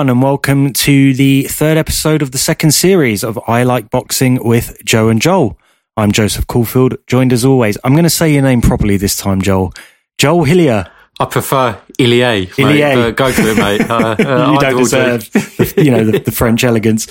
everyone, and welcome to the third episode of the second series of I Like Boxing with Joe and Joel. I'm Joseph Caulfield, joined as always. I'm going to say your name properly this time, Joel. Joel Hillier. I prefer Ilie. Ilie. Go for it, mate. Uh, you don't deserve, the, you know, the, the, French elegance.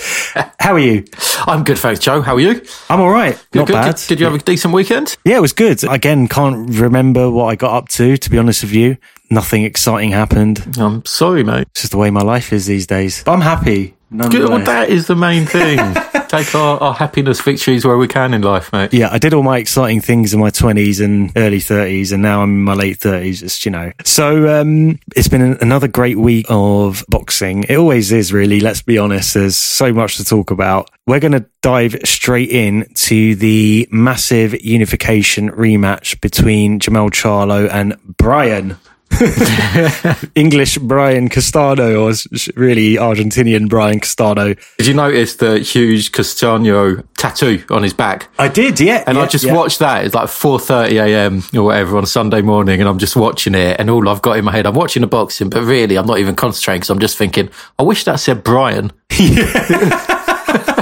How are you? I'm good, thanks, Joe. How are you? I'm all right. Good, Not good. bad. Did, did, you have a decent weekend? Yeah, it was good. Again, can't remember what I got up to, to be honest with you. Nothing exciting happened. I'm sorry, mate. It's just the way my life is these days. But I'm happy. Good, well, that is the main thing. Take our, our happiness victories where we can in life, mate. Yeah, I did all my exciting things in my 20s and early 30s, and now I'm in my late 30s, just, you know. So um, it's been another great week of boxing. It always is, really, let's be honest. There's so much to talk about. We're going to dive straight in to the massive unification rematch between Jermell Charlo and Brian. English Brian Castano, or really Argentinian Brian Castano. Did you notice the huge Castano tattoo on his back? I did, yeah. And yeah, I just yeah. watched that. It's like 4.30 a.m. or whatever on Sunday morning, and I'm just watching it, and all I've got in my head, I'm watching the boxing, but really, I'm not even concentrating because I'm just thinking, I wish that said Brian.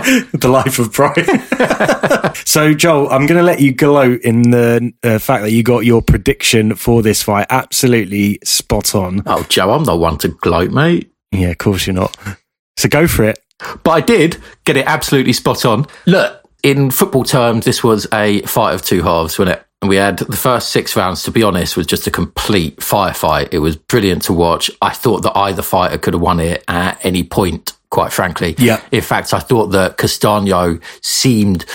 the life of Brian. so, Joel, I'm going to let you gloat in the uh, fact that you got your prediction for this fight absolutely spot on. Oh, Joe, I'm not one to gloat, mate. Yeah, of course you're not. So go for it. But I did get it absolutely spot on. Look, in football terms, this was a fight of two halves, wasn't it? And we had the first six rounds, to be honest, was just a complete firefight. It was brilliant to watch. I thought that either fighter could have won it at any point quite frankly. Yeah. In fact, I thought that Castano seemed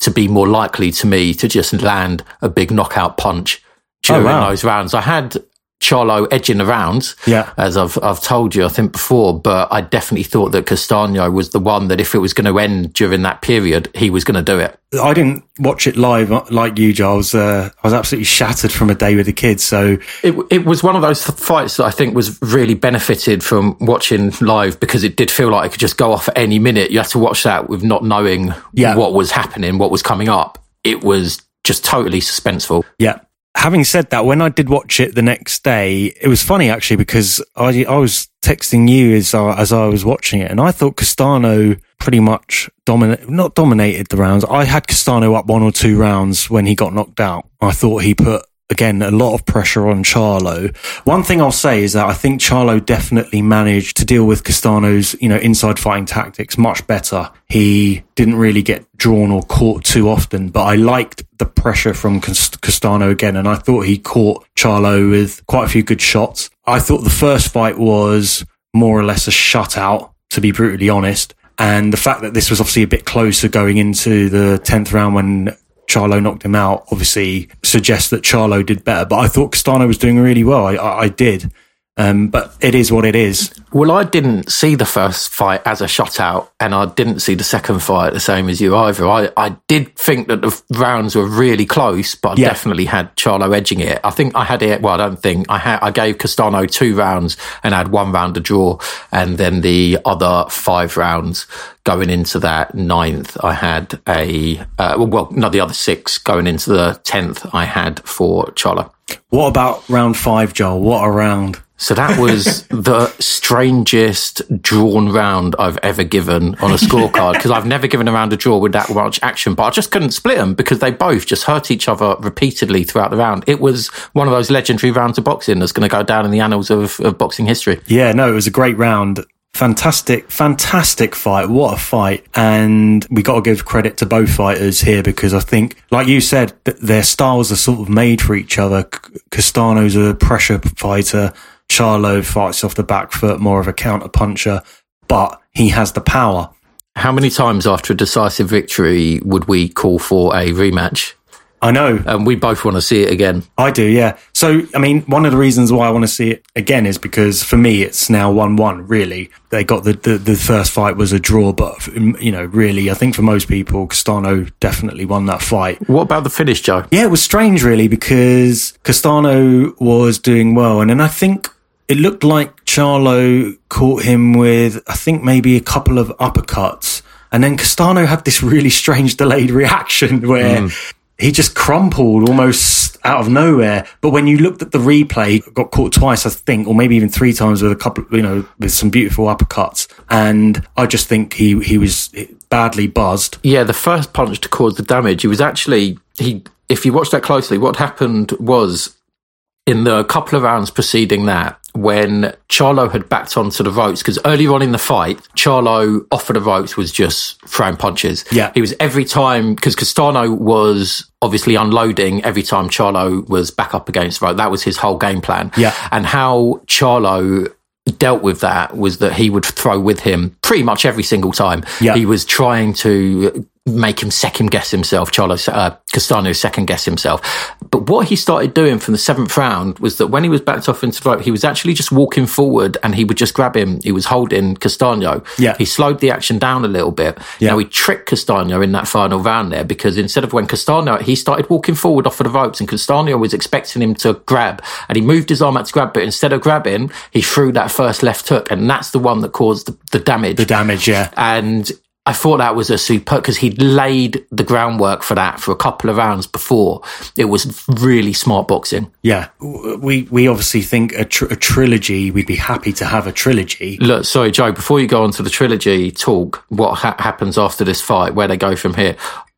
to be more likely to me to just land a big knockout punch during oh, wow. those rounds. I had Charlo edging around, yeah. as I've I've told you, I think before, but I definitely thought that Castano was the one that if it was going to end during that period, he was going to do it. I didn't watch it live like you, Giles. Uh, I was absolutely shattered from a day with the kids. So it it was one of those fights that I think was really benefited from watching live because it did feel like it could just go off at any minute. You had to watch that with not knowing yeah. what was happening, what was coming up. It was just totally suspenseful. Yeah having said that, when I did watch it the next day, it was funny actually because I I was texting you as I, as I was watching it, and I thought Castano pretty much dominate not dominated the rounds. I had Castano up one or two rounds when he got knocked out. I thought he put again, a lot of pressure on Charlo. One thing I'll say is that I think Charlo definitely managed to deal with Castano's, you know, inside fighting tactics much better. He didn't really get drawn or caught too often, but I liked the pressure from Castano again, and I thought he caught Charlo with quite a few good shots. I thought the first fight was more or less a shutout, to be brutally honest. And the fact that this was obviously a bit closer going into the 10th round when Charlo knocked him out obviously suggests that Charlo did better. But I thought Castano was doing really well. I, I, I did. Um, but it is what it is. Well, I didn't see the first fight as a shutout, and I didn't see the second fight the same as you either. I, I did think that the rounds were really close, but I yeah. definitely had Charlo edging it. I think I had it. Well, I don't think I had. I gave Castano two rounds and had one round to draw, and then the other five rounds going into that ninth, I had a uh, well, no, the other six going into the tenth, I had for Charlo. What about round five, Joel? What a round! So that was the strangest drawn round I've ever given on a scorecard because I've never given a round a draw with that much action, but I just couldn't split them because they both just hurt each other repeatedly throughout the round. It was one of those legendary rounds of boxing that's going to go down in the annals of, of boxing history. Yeah, no, it was a great round. Fantastic, fantastic fight. What a fight. And we got to give credit to both fighters here because I think, like you said, their styles are sort of made for each other. Castano's a pressure fighter. Charlo fights off the back foot, more of a counter puncher, but he has the power. How many times after a decisive victory would we call for a rematch? I know. And we both want to see it again. I do, yeah. So, I mean, one of the reasons why I want to see it again is because for me, it's now 1 1, really. They got the, the, the, first fight was a draw, but, mm, you know, really, I think for most people, Castano definitely won that fight. What about the finish, Joe? Yeah, it was strange, really, because Castano was doing well. And then I think it looked like Charlo caught him with, I think, maybe a couple of uppercuts. And then Castano had this really strange delayed reaction where. Mm he just crumpled almost out of nowhere. But when you looked at the replay, got caught twice, I think, or maybe even three times with a couple, you know, with some beautiful uppercuts. And I just think he, he was badly buzzed. Yeah, the first punch to cause the damage, he was actually, he, if you watch that closely, what happened was in the couple of rounds preceding that, when Charlo had backed onto the ropes, because earlier on in the fight, Charlo off of the ropes was just throwing punches. Yeah. He was every time, because Castano was obviously unloading every time Charlo was back up against the rope. That was his whole game plan. Yeah. And how Charlo dealt with that was that he would throw with him pretty much every single time. Yeah. He was trying to make him second guess himself, Charlo uh, Castano second guess himself. But what he started doing from the seventh round was that when he was backed off into the rope, he was actually just walking forward and he would just grab him. He was holding Castano. Yeah. He slowed the action down a little bit. Yeah. Now he tricked Castano in that final round there because instead of when Castano, he started walking forward off of the ropes and Castano was expecting him to grab and he moved his arm out to grab, but instead of grabbing, he threw that first left hook and that's the one that caused the, the damage. The damage, yeah. And I thought that was a super because he'd laid the groundwork for that for a couple of rounds before. It was really smart boxing. Yeah. We, we obviously think a, tr- a trilogy, we'd be happy to have a trilogy. Look, sorry, Joe, before you go on to the trilogy talk, what ha- happens after this fight, where they go from here,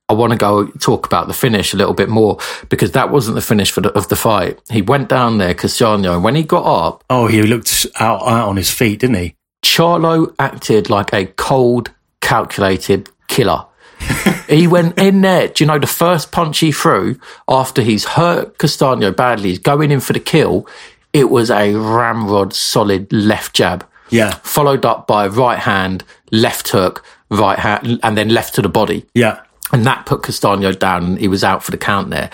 I want to go talk about the finish a little bit more because that wasn't the finish for the, of the fight. He went down there, Castano, and when he got up, Oh, he looked out, out on his feet, didn't he? Charlo acted like a cold, calculated killer. he went in there. Do you know the first punch he threw after he's hurt Castano badly, he's going in for the kill. It was a ramrod solid left jab. Yeah. Followed up by right hand, left hook, right hand, and then left to the body. Yeah. And that put Castano down he was out for the count there.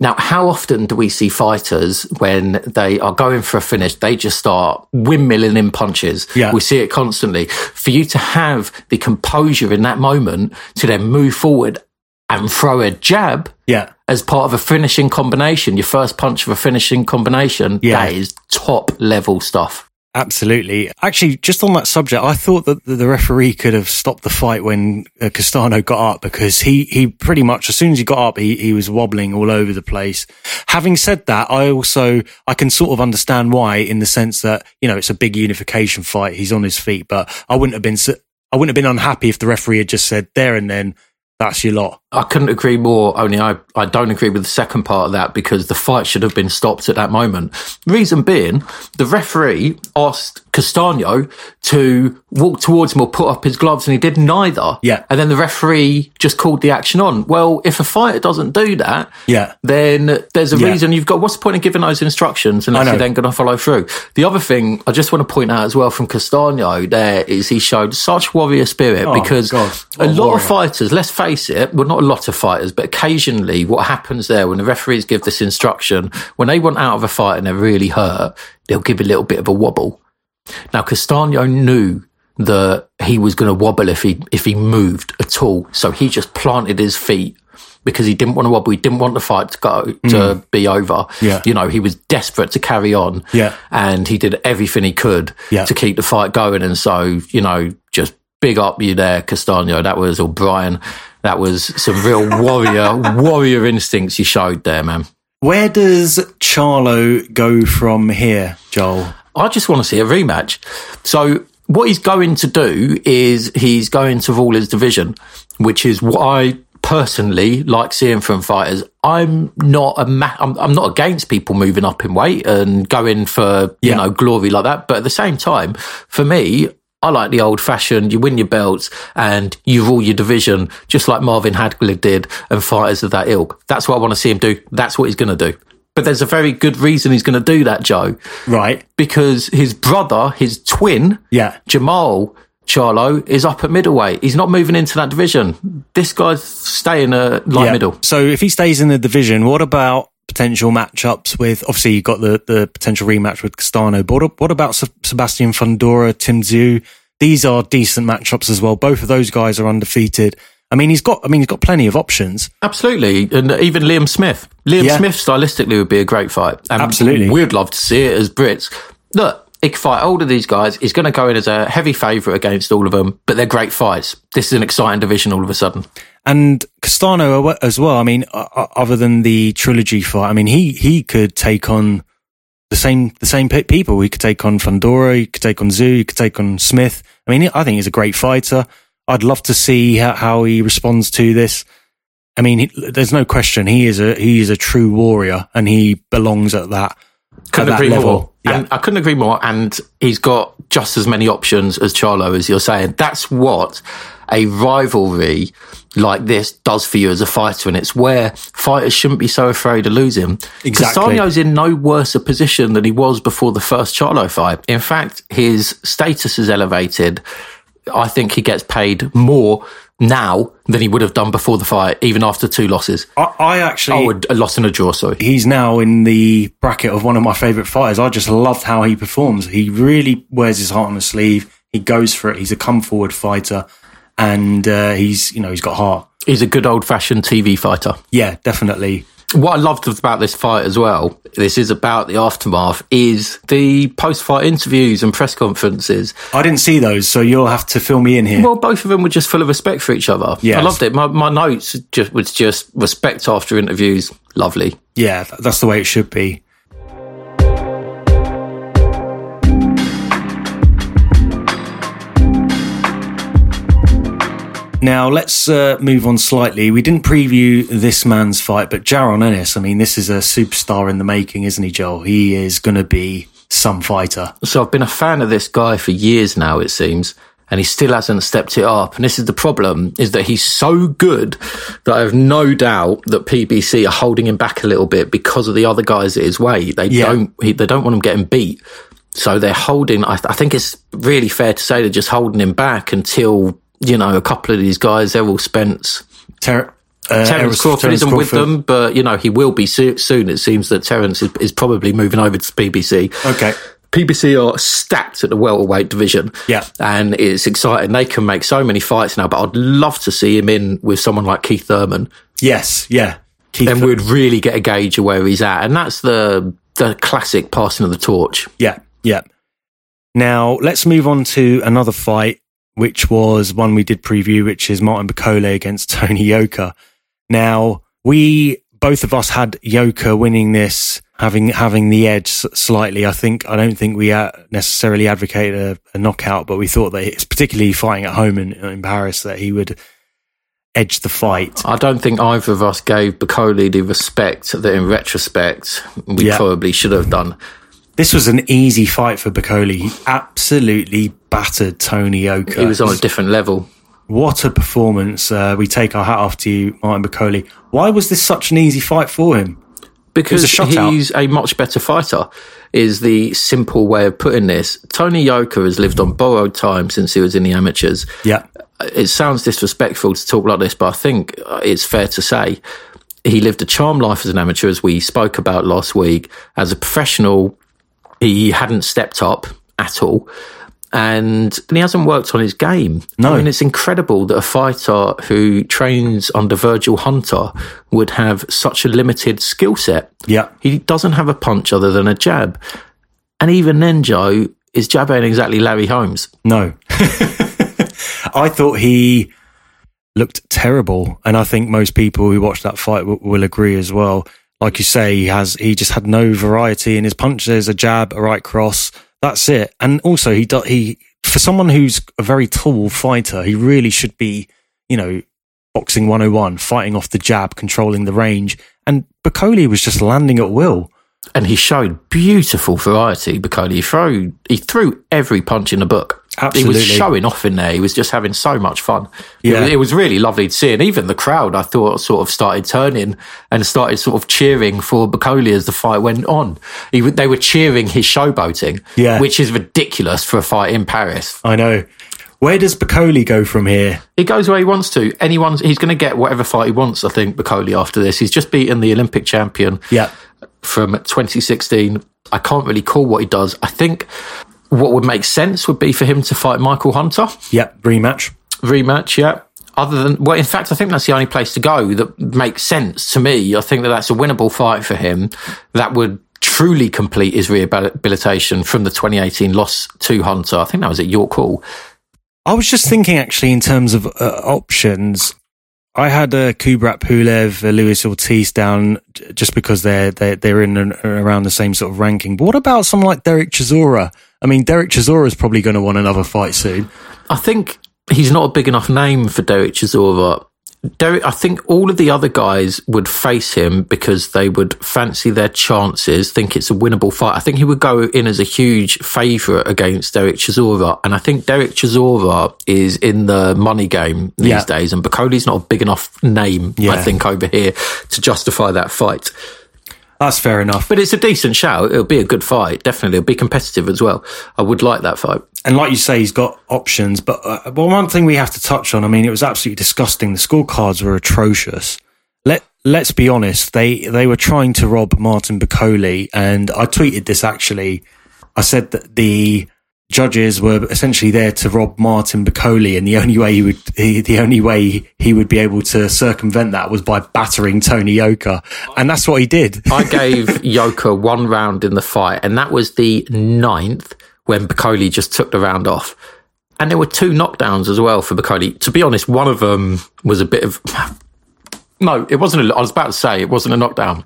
Now, how often do we see fighters when they are going for a finish, they just start windmilling in punches? Yeah. We see it constantly. For you to have the composure in that moment to then move forward and throw a jab Yeah. as part of a finishing combination, your first punch of a finishing combination, Yeah. that is top level stuff. Absolutely. Actually, just on that subject, I thought that the referee could have stopped the fight when uh, Castano got up because he, he pretty much, as soon as he got up, he, he was wobbling all over the place. Having said that, I also, I can sort of understand why in the sense that, you know, it's a big unification fight. He's on his feet, but I wouldn't have been, I wouldn't have been unhappy if the referee had just said there and then, that's your lot. I couldn't agree more. Only I, I don't agree with the second part of that because the fight should have been stopped at that moment. Reason being, the referee asked Castano to walk towards him or put up his gloves, and he did neither. Yeah. And then the referee just called the action on. Well, if a fighter doesn't do that, Yeah. then there's a Yeah. reason you've got. What's the point of giving those instructions unless you're then going to follow through? The other thing I just want to point out as well from Castano there is he showed such warrior spirit Oh, because God. a lot warrior. of fighters, let's face it, well, not a lot of fighters, but occasionally what happens there when the referees give this instruction, when they want out of a fight and they're really hurt, they'll give a little bit of a wobble. Now, Castano knew that he was going to wobble if he, if he moved at all. So he just planted his feet because he didn't want to wobble. He didn't want the fight to go, to be over. Mm. Yeah. You know, he was desperate to carry on. Yeah. And he did everything he could Yeah. to keep the fight going. And so, you know, just big up you there, Castano. That was, or Brian, that was some real warrior, warrior instincts you showed there, man. Where does Charlo go from here, Joel? I just want to see a rematch. So what he's going to do is he's going to rule his division, which is what I personally like seeing from fighters. I'm not a ma- I'm, I'm not against people moving up in weight and going for you Yeah. know glory like that, but at the same time, for me. I like the old fashioned, you win your belts and you rule your division, just like Marvin Hagler did and fighters of that ilk. That's what I want to see him do. That's what he's going to do. But there's a very good reason he's going to do that, Joe Right. because his brother, his twin, Yeah. Jermall Charlo, is up at middleweight. He's not moving into that division. This guy's staying at light Yeah. middle. So if he stays in the division, what about potential matchups with? Obviously, you got the the potential rematch with Castano. But what, what about Sebastian Fundora, Tim Tszyu? These are decent matchups as well. Both of those guys are undefeated. I mean, he's got. I mean, he's got plenty of options. Absolutely. And even Liam Smith. Liam Yeah. Smith stylistically would be a great fight. And Absolutely. We'd love to see it as Brits. Look, he can fight all of these guys. He's going to go in as a heavy favourite against all of them, but they're great fights. This is an exciting division all of a sudden. And Castano as well. I mean, other than the trilogy fight, I mean, he, he could take on the same, the same people. He could take on Fundora, he could take on Tszyu. he could take on Smith. I mean, I think he's a great fighter. I'd love to see how, how he responds to this. I mean, he, there's no question he is a he is a true warrior, and he belongs at that. Couldn't at that agree level. more. Yeah. And I couldn't agree more. And he's got just as many options as Charlo, as you're saying. That's what a rivalry like this does for you as a fighter, and it's where fighters shouldn't be so afraid of losing. Exactly. Castaño's in no worse a position than he was before the first Charlo fight. In fact, his status is elevated. I think he gets paid more now than he would have done before the fight, even after two losses. I, I actually. Oh, a loss and a draw, sorry. He's now in the bracket of one of my favourite fighters. I just loved how he performs. He really wears his heart on his sleeve. He goes for it. He's a come forward fighter and uh, he's, you know, he's got heart. He's a good old fashioned TV fighter. Yeah, definitely what I loved about this fight as well, this is about the aftermath, is the post fight interviews and press conferences. I didn't see those, so you'll have to fill me in here. Well, both of them were just full of respect for each other. Yeah. I loved it. My, my notes just was just respect after interviews. Lovely. Yeah, that's the way it should be. Now let's uh, move on slightly. We didn't preview this man's fight, but Jaron Ennis. I mean, this is a superstar in the making, isn't he, Joel? He is going to be some fighter. So I've been a fan of this guy for years now. It seems. And he still hasn't stepped it up. And this is the problem, is that he's so good that I have no doubt that PBC are holding him back a little bit because of the other guys at his weight. They yeah. don't, he, they don't want him getting beat. So they're holding, I, I think it's really fair to say they're just holding him back until you know, a couple of these guys, Errol Spence. Ter- uh, Terence Crawford isn't Crawford. with them, but you know he will be so- soon. It seems that Terence is, is, probably moving over to PBC. Okay. PBC are stacked at the welterweight division. Yeah. And it's exciting. They can make so many fights now, but I'd love to see him in with someone like Keith Thurman. Yes, yeah. Keith then we'd really get a gauge of where he's at. And that's the the classic passing of the torch. Yeah, yeah. Now let's move on to another fight which was one we did preview, which is Martin Bakole against Tony Yoka. Now, we, both of us had Yoka winning this, having, having the edge slightly. I think, I don't think we uh, necessarily advocated a, a knockout, but we thought that it's particularly fighting at home in, in Paris that he would edge the fight. I don't think either of us gave Bakole the respect that in retrospect we yeah. probably should have done. This was an easy fight for Bakole. He absolutely battered Tony Yoka. He was on a different level. What a performance. Uh, we take our hat off to you, Martin Bakole. Why was this such an easy fight for him? Because a he's a much better fighter, is the simple way of putting this. Tony Yoka has lived on borrowed time since he was in the amateurs. Yeah. It sounds disrespectful to talk like this, but I think it's fair to say he lived a charmed life as an amateur, as we spoke about last week. As a professional, he hadn't stepped up at all. And he hasn't worked on his game. No. I mean, it's incredible that a fighter who trains under Virgil Hunter would have such a limited skill set. Yeah. He doesn't have a punch other than a jab. And even then, Joe, his jab ain't exactly Larry Holmes. No. I thought he looked terrible. And I think most people who watched that fight will, will agree as well like you say, he has he just had no variety in his punches, a jab, a right cross. That's it. And also, he do, he for someone who's a very tall fighter, he really should be, you know, boxing 101, fighting off the jab, controlling the range. And Bakole was just landing at will and he showed beautiful variety. Because he threw he threw every punch in the book. Absolutely. He was showing off in there. He was just having so much fun. Yeah. It, was, it was really lovely to see. And even the crowd, I thought, sort of started turning and started sort of cheering for Bakole as the fight went on. He, they were cheering his showboating, yeah. which is ridiculous for a fight in Paris. I know. Where does Bakole go from here? He goes where he wants to. Anyone's he's going to get whatever fight he wants. I think Bakole after this. He's just beaten the Olympic champion. Yeah from 2016. I can't really call what he does. I think what would make sense would be for him to fight Michael Hunter. Yep, rematch. Rematch, yeah. Other than, well, in fact, I think that's the only place to go that makes sense to me. I think that that's a winnable fight for him. That would truly complete his rehabilitation from the 2018 loss to Hunter. I think that was at York Hall. I was just thinking, actually, in terms of uh, options, I had a uh, Kubrat Pulev, uh, Luis Ortiz down just because they're they're they're in and around the same sort of ranking. But what about someone like Derek Chisora? I mean, Derek Chisora is probably going to want another fight soon. I think he's not a big enough name for Derek Chisora. Derek, I think all of the other guys would face him because they would fancy their chances, think it's a winnable fight. I think he would go in as a huge favourite against Derek Chisora. And I think Derek Chisora is in the money game these yeah. days. And Bakole's not a big enough name, yeah. I think, over here to justify that fight. That's fair enough. But it's a decent shout. It'll be a good fight. Definitely. It'll be competitive as well. I would like that fight. And like you say, he's got options. But uh, well, one thing we have to touch on, I mean, it was absolutely disgusting. The scorecards were atrocious. Let, let's be honest. They, they were trying to rob Martin Bakole. And I tweeted this actually. I said that the judges were essentially there to rob Martin Bakole, and the only way he would he, the only way he would be able to circumvent that was by battering Tony Yoka, and that's what he did. I gave Yoka one round in the fight, and that was the ninth when Bakole just took the round off. And there were two knockdowns as well for Bakole. To be honest, one of them was a bit of no, it wasn't. A, I was about to say it wasn't a knockdown.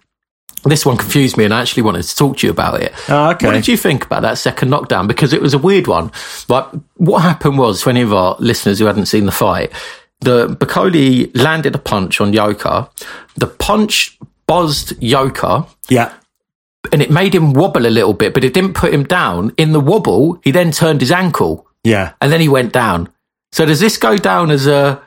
This one confused me, and I actually wanted to talk to you about it. Oh, okay. What did you think about that second knockdown? Because it was a weird one. Like, what happened was, for any of our listeners who hadn't seen the fight, the Bakole landed a punch on Yoka. The punch buzzed Yoka. Yeah. And it made him wobble a little bit, but it didn't put him down. In the wobble, he then turned his ankle. Yeah. And then he went down. So does this go down as a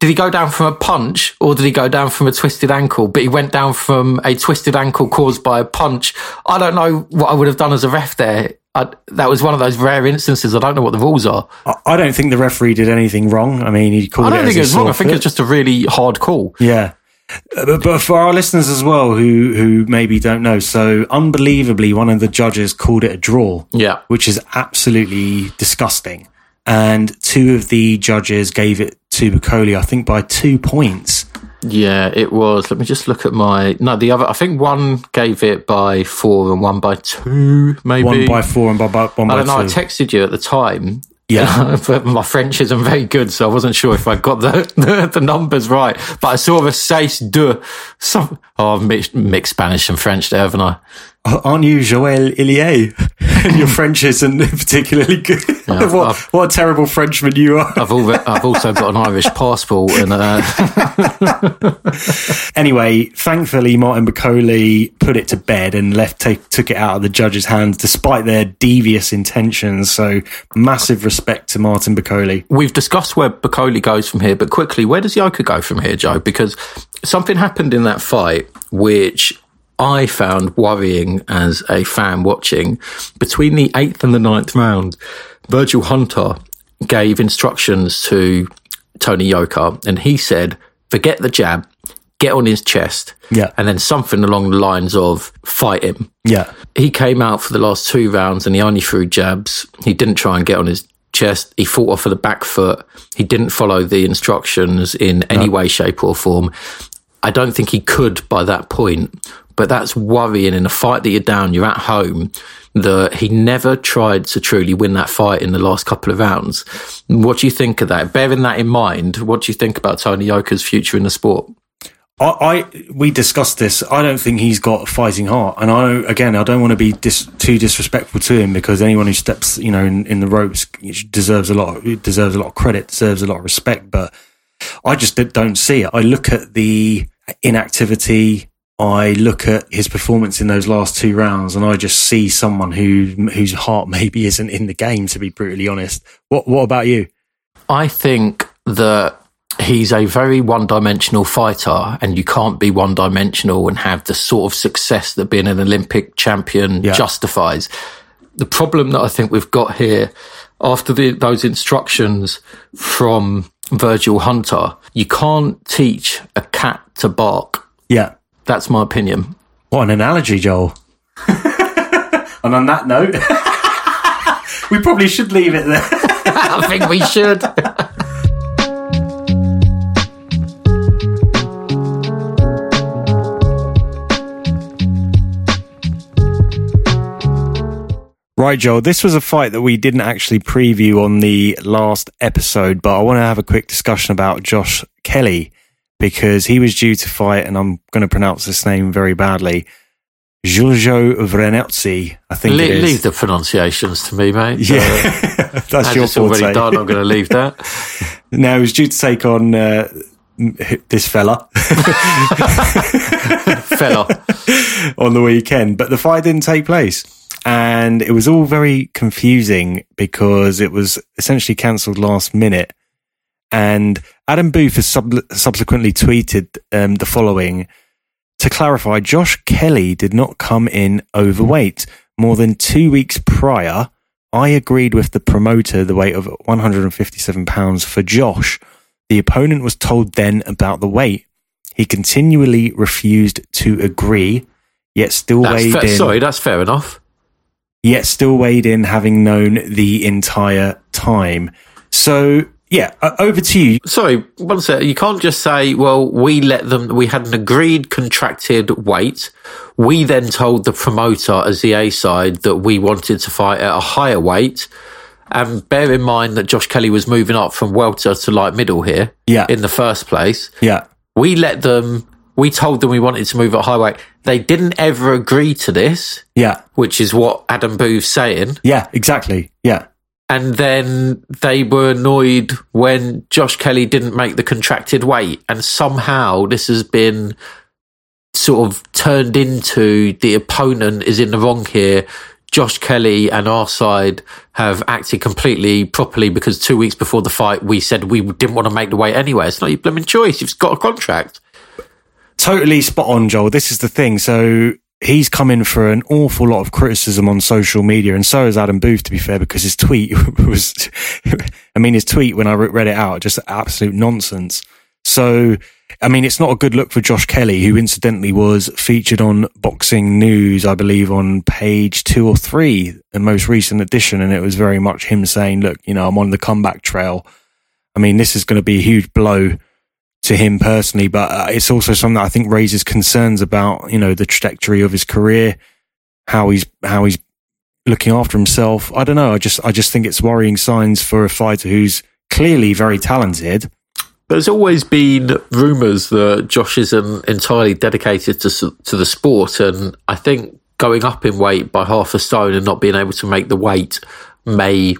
did he go down from a punch or did he go down from a twisted ankle? But he went down from a twisted ankle caused by a punch. I don't know what I would have done as a ref there. I, that was one of those rare instances. I don't know what the rules are. I don't think the referee did anything wrong. I mean, he called I don't it think it was wrong. I think it's just a really hard call. Yeah. Uh, but, but for our listeners as well, who who maybe don't know, so unbelievably, one of the judges called it a draw. Yeah, which is absolutely disgusting and two of the judges gave it to Bakole, I think, by two points. Yeah, it was. Let me just look at my. No, the other. I think one gave it by four and one by two, maybe. One by four and by, by one I don't know. Two. I texted you at the time. Yeah, but my French isn't very good, so I wasn't sure if I got the, the, the numbers right. But I saw a six de. Some, oh, I've mixed, mixed Spanish and French there, haven't I? Aren't you Joel Illier? and your French isn't particularly good. Yeah, what, what, a terrible Frenchman you are. I've, al- I've also got an Irish passport. And uh... anyway, thankfully, Martin Bakole put it to bed and left take, took it out of the judges' hands, despite their devious intentions. So, massive respect to Martin Bakole. We've discussed where Bakole goes from here, but quickly, where does Yoka go from here, Joe? Because something happened in that fight which I found worrying as a fan watching. Between the eighth and the ninth round, Virgil Hunter gave instructions to Tony Yoka and he said, forget the jab, get on his chest. Yeah. And then something along the lines of fight him. Yeah. He came out for the last two rounds and he only threw jabs. He didn't try and get on his chest. He fought off of the back foot. He didn't follow the instructions in any no. way, shape, or form. I don't think he could by that point but that's worrying in a fight that you're down, you're at home, that he never tried to truly win that fight in the last couple of rounds. What do you think of that? Bearing that in mind, what do you think about Tony Yoka's future in the sport? I, I, we discussed this. I don't think he's got a fighting heart, and I again I don't want to be dis, too disrespectful to him because anyone who steps you know in, in the ropes deserves a lot deserves a lot of credit, deserves a lot of respect. But I just don't see it. I look at the inactivity, I look at his performance in those last two rounds and I just see someone who whose heart maybe isn't in the game to be brutally honest. What what about you? I think that he's a very one-dimensional fighter and you can't be one-dimensional and have the sort of success that being an Olympic champion yeah. justifies. The problem that I think we've got here after the, those instructions from Virgil Hunter, you can't teach a cat to bark. Yeah that's my opinion. What an analogy, Joel. and on that note, we probably should leave it there. I think we should. Right, Joel, this was a fight that we didn't actually preview on the last episode, but I want to have a quick discussion about Josh Kelly because he was due to fight, and I'm going to pronounce this name very badly. Giorgio Vrenetzi, I think Le- it is. Leave the pronunciations to me, mate. yeah, Uh, that's your it's already done, I'm going to leave that. Now he was due to take on uh, this fella Fella. on the weekend, but the fight didn't take place. And it was all very confusing because it was essentially cancelled last minute. And Adam Booth has sub- subsequently tweeted um, the following To clarify, Josh Kelly did not come in overweight. More than two weeks prior, I agreed with the promoter the weight of 157 pounds for Josh. The opponent was told then about the weight. He continually refused to agree, yet still That's weighed fa- in. sorry, that's fair enough. Yet still weighed in, having known the entire time. So yeah, uh, over to you. Sorry, one sec. You can't just say, well, we let them, we had an agreed contracted weight. We then told the promoter as the A side that we wanted to fight at a higher weight. And bear in mind that Josh Kelly was moving up from welter to light middle here Yeah, in the first place. yeah, We let them, we told them we wanted to move at high weight. They didn't ever agree to this, yeah, which is what Adam Booth's saying. yeah, exactly. Yeah, And then they were annoyed when Josh Kelly didn't make the contracted weight. And somehow this has been sort of turned into the opponent is in the wrong here. Josh Kelly and our side have acted completely properly because two weeks before the fight, we said we didn't want to make the weight anyway. It's not your blooming choice. You've got a contract. totally spot on, Joel. This is the thing. So he's come in for an awful lot of criticism on social media, and so has Adam Booth, to be fair, because his tweet was, I mean, his tweet when I read it out, just absolute nonsense. So, I mean, it's not a good look for Josh Kelly, who incidentally was featured on Boxing News, I believe, on page two or three, the most recent edition, and it was very much him saying, "Look, you know, I'm on the comeback trail." I mean, this is going to be a huge blow to him personally, but uh, it's also something that I think raises concerns about you know the trajectory of his career, how he's how he's looking after himself. I don't know. I just I just think it's worrying signs for a fighter who's clearly very talented. There's always been rumours that Josh isn't entirely dedicated to to the sport, and I think going up in weight by half a stone and not being able to make the weight may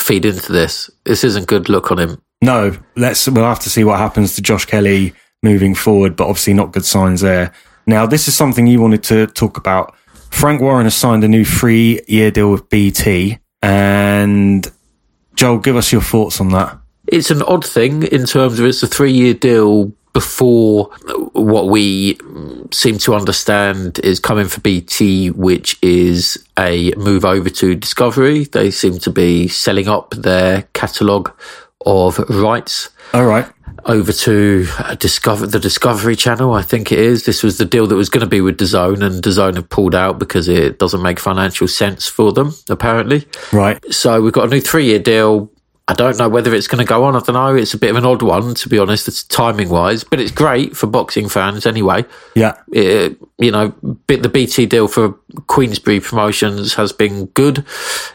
feed into this. This isn't good look on him. No, let's we'll have to see what happens to Josh Kelly moving forward, but obviously not good signs there. Now, this is something you wanted to talk about. Frank Warren has signed a new three year deal with BT, and Joel, give us your thoughts on that. It's an odd thing in terms of it's a three year deal before what we seem to understand is coming for BT, which is a move over to Discovery. They seem to be selling up their catalogue of rights All right. over to uh, Discover the Discovery Channel. I think it is. This was the deal that was going to be with DAZN, and DAZN have pulled out because it doesn't make financial sense for them. Apparently, Right. so we've got a new three-year deal. I don't know whether it's going to go on. I don't know. It's a bit of an odd one, to be honest, it's timing wise, but it's great for boxing fans anyway. Yeah. It, you know, the BT deal for Queensberry Promotions has been good.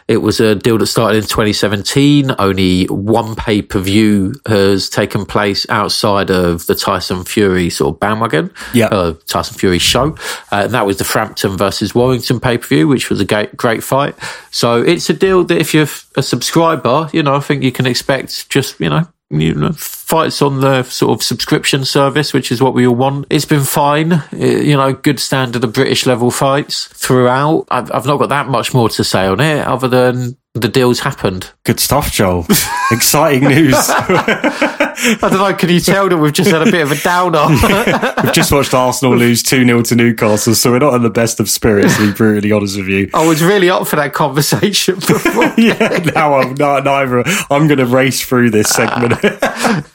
It was a deal that started in 2017. Only one pay per view has taken place outside of the Tyson Fury sort of bandwagon. Yeah. Uh, Tyson Fury show. Uh, and that was the Frampton versus Warrington pay per view, which was a great, great fight. So it's a deal that if you're a subscriber, you know, I think you can expect just, you know, you know, fights on the sort of subscription service, which is what we all want. It's been fine, uh, you know, good standard of British level fights throughout. I've, I've not got that much more to say on it other than the deal's happened. Good stuff, Joel. Exciting news. I don't know, can you tell that we've just had a bit of a downer? We've just watched Arsenal lose 2 0 to Newcastle, so we're not in the best of spirits, to be brutally honest with you. I was really up for that conversation before. yeah, now I'm not neither. I'm going to race through this segment.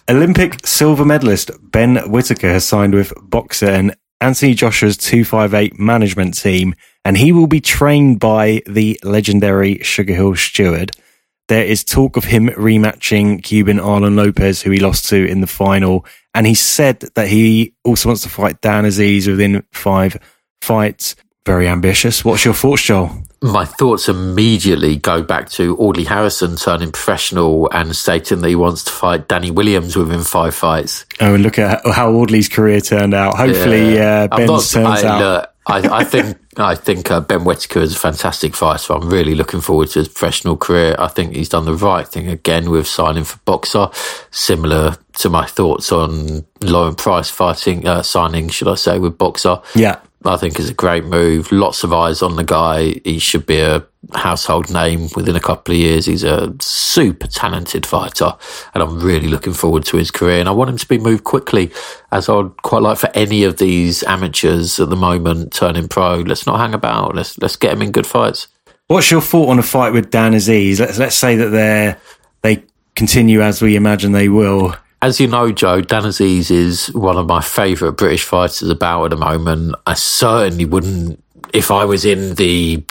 Olympic silver medalist Ben Whitaker has signed with Boxxer and Anthony Joshua's 258 management team, and he will be trained by the legendary Sugar Hill Steward. There is talk of him rematching Cuban Arlen Lopez, who he lost to in the final, and he said that he also wants to fight Dan Azeez within five fights. very ambitious. What's your thoughts, Joel? My thoughts immediately go back to Audley Harrison turning professional and stating that he wants to fight Danny Williams within five fights. Oh, and look at how Audley's career turned out. Hopefully, yeah. uh, Ben's not, turns I, out. Look, I, I, think I think uh, Ben Whitaker is a fantastic fighter. I'm really looking forward to his professional career. I think he's done the right thing again with signing for Boxxer, similar to my thoughts on Lauren Price fighting, uh, signing, should I say, with Boxxer. Yeah. I think is a great move. Lots of eyes on the guy. He should be a household name within a couple of years. He's a super talented fighter, and I'm really looking forward to his career. And I want him to be moved quickly, as I'd quite like for any of these amateurs at the moment turning pro. Let's not hang about. Let's let's get him in good fights. What's your thought on a fight with Dan Azeez? Let's let's say that they they continue as we imagine they will as you know, Joe, Dan Azeez is one of my favourite British fighters about at the moment. I certainly wouldn't, if I was in the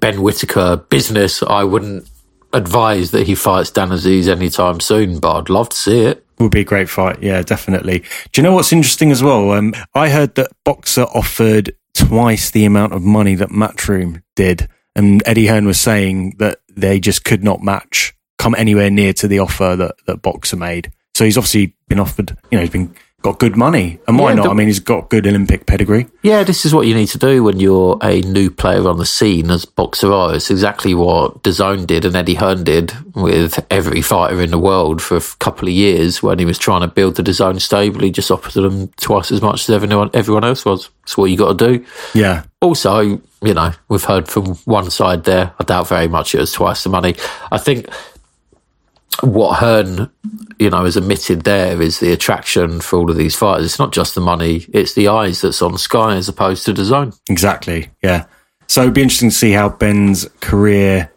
Ben Whitaker business, I wouldn't advise that he fights Dan Azeez anytime soon, but I'd love to see it. Would be a great fight, yeah, definitely. Do you know what's interesting as well? Um, I heard that Boxxer offered twice the amount of money that Matchroom did, and Eddie Hearn was saying that they just could not match, come anywhere near to the offer that that Boxxer made. So he's obviously been offered, you know, he's been got good money. And why yeah, not? I mean, he's got good Olympic pedigree. Yeah, this is what you need to do when you're a new player on the scene as Boxxer. It's exactly what DAZN did and Eddie Hearn did with every fighter in the world for a couple of years when he was trying to build the DAZN stable. He just offered them twice as much as everyone, everyone else was. That's what you got to do. Yeah. Also, you know, we've heard from one side there. I doubt very much it was twice the money. I think what Hearn, you know, has admitted there is the attraction for all of these fighters. It's not just the money; it's the eyes that's on Sky as opposed to DAZN. Exactly. Yeah. So it'd be interesting to see how Ben's career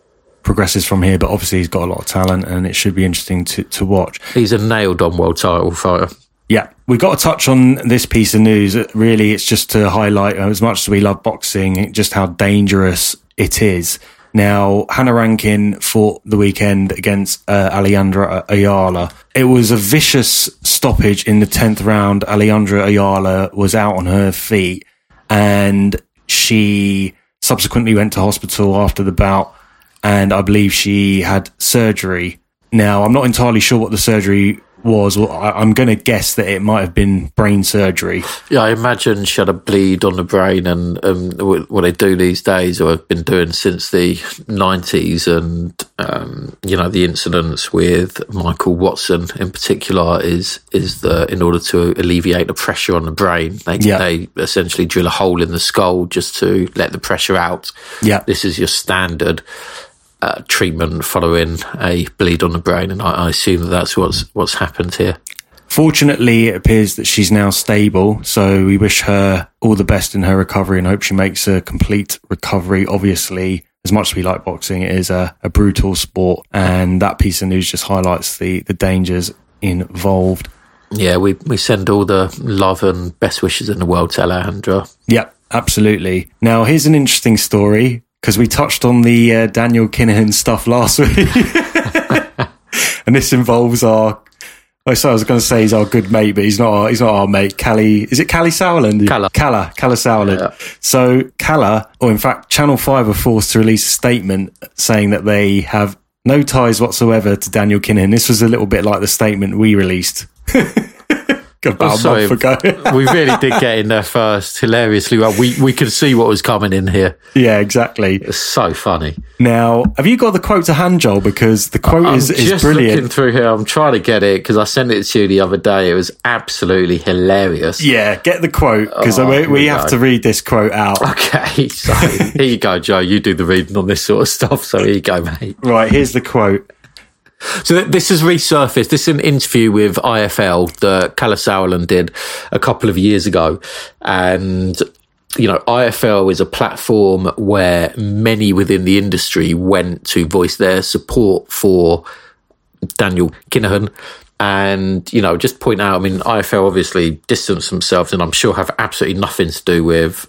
progresses from here. But obviously, he's got a lot of talent, and it should be interesting to to watch. He's a nailed on world title fighter. Yeah, we've got to touch on this piece of news. Really, it's just to highlight, uh, as much as we love boxing, just how dangerous it is now, Hannah Rankin fought the weekend against uh, Alejandra Ayala. It was a vicious stoppage in the 10th round. Alejandra Ayala was out on her feet and she subsequently went to hospital after the bout and I believe she had surgery. Now, I'm not entirely sure what the surgery was. Well, I, am going to guess that it might have been brain surgery. Yeah, I imagine she had a bleed on the brain, and um, what they do these days, or have been doing since the 90s, and um, you know the incidents with Michael Watson in particular is is that in order to alleviate the pressure on the brain, they yeah. they essentially drill a hole in the skull just to let the pressure out. Yeah, this is your standard uh, treatment following a bleed on the brain, and I, I assume that that's what's what's happened here. Fortunately, it appears that she's now stable, so we wish her all the best in her recovery and hope she makes a complete recovery. Obviously, as much as we like boxing, it is a, a brutal sport, and that piece of news just highlights the, the dangers involved. Yeah, we, we send all the love and best wishes in the world to Alejandra. Yep, absolutely. Now, here's an interesting story because we touched on the uh, Daniel Kinahan stuff last week, and this involves our. Oh, sorry, I was going to say he's our good mate, but he's not. Our, he's not our mate. Callie, is it Callie Sauerland? Kalle, Kalle, Kalle Sauerland. Yeah. So Kalle, or in fact, Channel Five are forced to release a statement saying that they have no ties whatsoever to Daniel Kinahan. This was a little bit like the statement we released. about oh, sorry, a month ago. we really did get in there first, hilariously well. We we could see what was coming in here. Yeah, exactly. It's so funny. Now, have you got the quote to hand, Joel? Because the quote I'm is, is just brilliant. looking through here. I'm trying to get it because I sent it to you the other day. It was absolutely hilarious. Yeah, get the quote because oh, we, we have to read this quote out. Okay, so here you go, Joe. You do the reading on this sort of stuff. So here you go, mate. Right, here's the quote. So this has resurfaced. This is an interview with IFL that Kalle Sauerland did a couple of years ago. And, you know, IFL is a platform where many within the industry went to voice their support for Daniel Kinahan. And, you know, just point out, I mean, IFL obviously distanced themselves and I'm sure have absolutely nothing to do with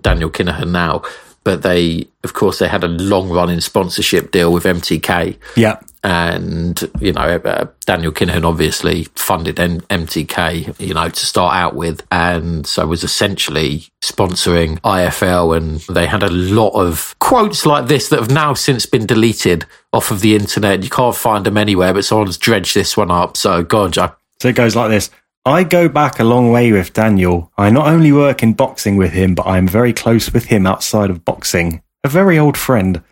Daniel Kinahan now. But they, of course, they had a long running sponsorship deal with MTK. Yeah. And, you know, uh, Daniel Kinahan obviously funded M- MTK, you know, to start out with. And so was essentially sponsoring IFL. And they had a lot of quotes like this that have now since been deleted off of the internet. You can't find them anywhere, but someone's dredged this one up. So go on, Joe. So it goes like this. I go back a long way with Daniel. I not only work in boxing with him, but I am very close with him outside of boxing. A very old friend.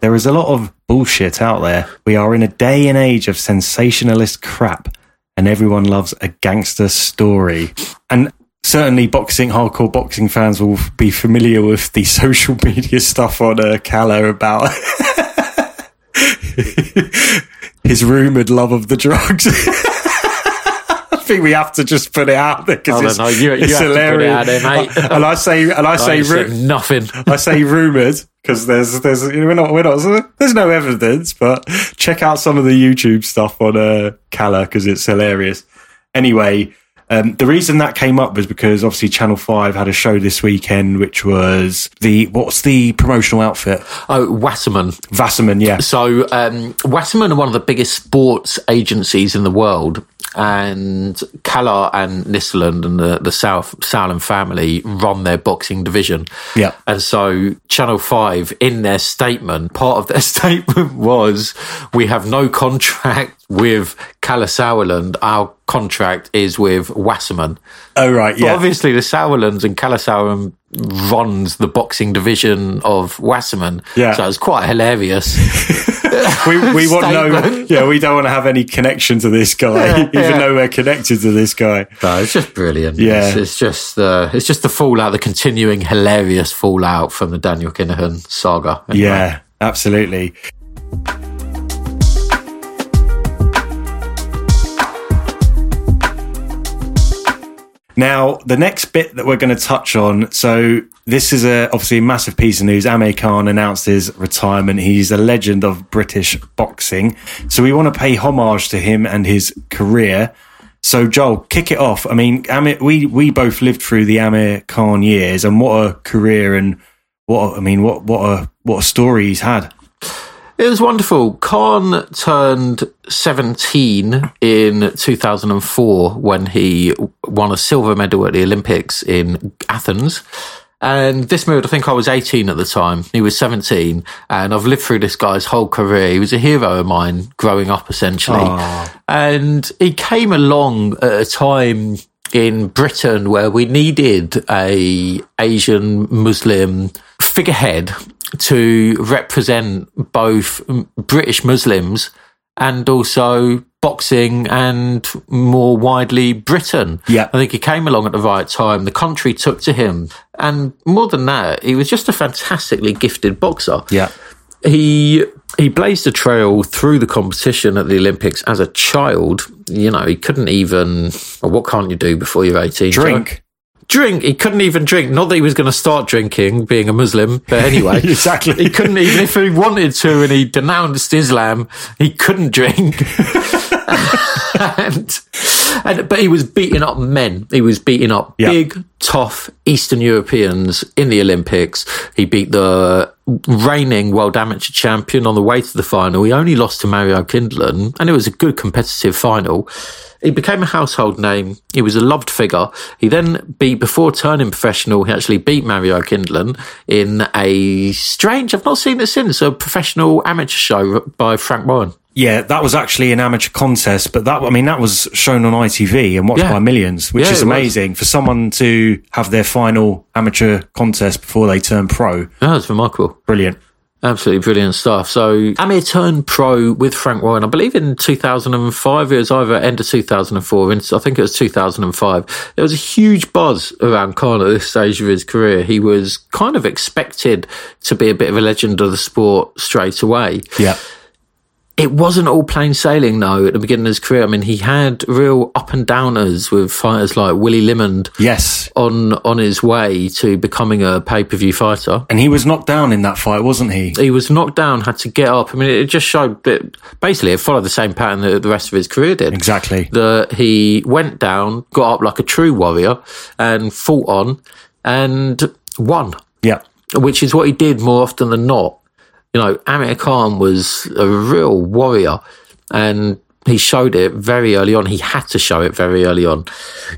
There is a lot of bullshit out there. We are in a day and age of sensationalist crap, and everyone loves a gangster story. And certainly, boxing, hardcore boxing fans will be familiar with the social media stuff on uh, Kala about his rumored love of the drugs. I think we have to just put it out there because it's, know. You, you it's hilarious. There, mate. and I say, and I say, ru- nothing. I say rumored because there's, there's, you know, we're not, we're not, there's no evidence, but check out some of the YouTube stuff on uh, Kalle because it's hilarious. Anyway, um, the reason that came up was because obviously Channel Five had a show this weekend, which was the what's the promotional outfit? Oh, Wasserman. Wasserman, yeah. So um, Wasserman are one of the biggest sports agencies in the world and Kalle and Nisseland and the, the South Sauerland family run their boxing division. Yeah. And so Channel 5, in their statement, part of their statement was, we have no contract with Kalle Sauerland. Our contract is with Wasserman. Oh, right. Yeah. But obviously the Sauerlands and Kalle Sauerland runs the boxing division of Wasserman. Yeah. So it's quite hilarious. we we want no yeah we don't want to have any connection to this guy Yeah, even yeah. though we're connected to this guy No, it's just brilliant. Yeah. it's, it's just the it's just the fallout, the continuing hilarious fallout from the Daniel Kinahan saga. Anyway. yeah absolutely now the next bit that we're going to touch on so this is a obviously a massive piece of news Amir Khan announced his retirement he's a legend of British boxing so we want to pay homage to him and his career So Joel, kick it off. I mean, Amir, we we both lived through the Amir Khan years, and what a career and what a, I mean, what what a what a story he's had. It was wonderful. Khan turned 17 in 2004 when he won a silver medal at the Olympics in Athens. And this moved, I think I was 18 at the time. He was 17. And I've lived through this guy's whole career. He was a hero of mine growing up, essentially. Aw. And he came along at a time in Britain where we needed a Asian Muslim figurehead to represent both British Muslims and also boxing and more widely Britain. Yeah. I think he came along at the right time. The country took to him. And more than that, he was just a fantastically gifted boxer Yeah, he he blazed a trail through the competition at the Olympics as a child. You know, he couldn't even. Well, what can't you do before you're 18? Joe? drink Drink. He couldn't even drink. Not that he was going to start drinking, being a Muslim, but anyway. exactly. He couldn't even if he wanted to, and he denounced Islam. He couldn't drink, and, and but he was beating up men. He was beating up Yeah. big, tough Eastern Europeans in the Olympics. He beat the reigning world amateur champion on the way to the final. He only lost to Mario Kindelan, and it was a good competitive final. He became a household name. He was a loved figure. He then beat, before turning professional, he actually beat Mario Kindelan in a strange, I've not seen it since, a professional amateur show by Frank Warren. Yeah, that was actually an amateur contest, but that I mean that was shown on ITV and watched Yeah. by millions, which Yeah, is it was. amazing for someone to have their final amateur contest before they turn pro. Yeah, it's remarkable. Brilliant. Absolutely brilliant stuff. So Amir turned pro with Frank Warren, I believe in 2005. It was either end of 2004, and I think it was 2005. There was a huge buzz around Khan at this stage of his career. He was kind of expected to be a bit of a legend of the sport straight away. Yeah. It wasn't all plain sailing though at the beginning of his career. I mean, he had real up and downers with fighters like Willie Limond Yes. on on his way to becoming a pay per view fighter. And he was knocked down in that fight, wasn't he? He was knocked down, had to get up. I mean, it just showed that basically it followed the same pattern that the rest of his career did. Exactly. That he went down, got up like a true warrior, and fought on, and won. Yeah. which is what he did more often than not. You know, Amir Khan was a real warrior and he showed it very early on. He had to show it very early on.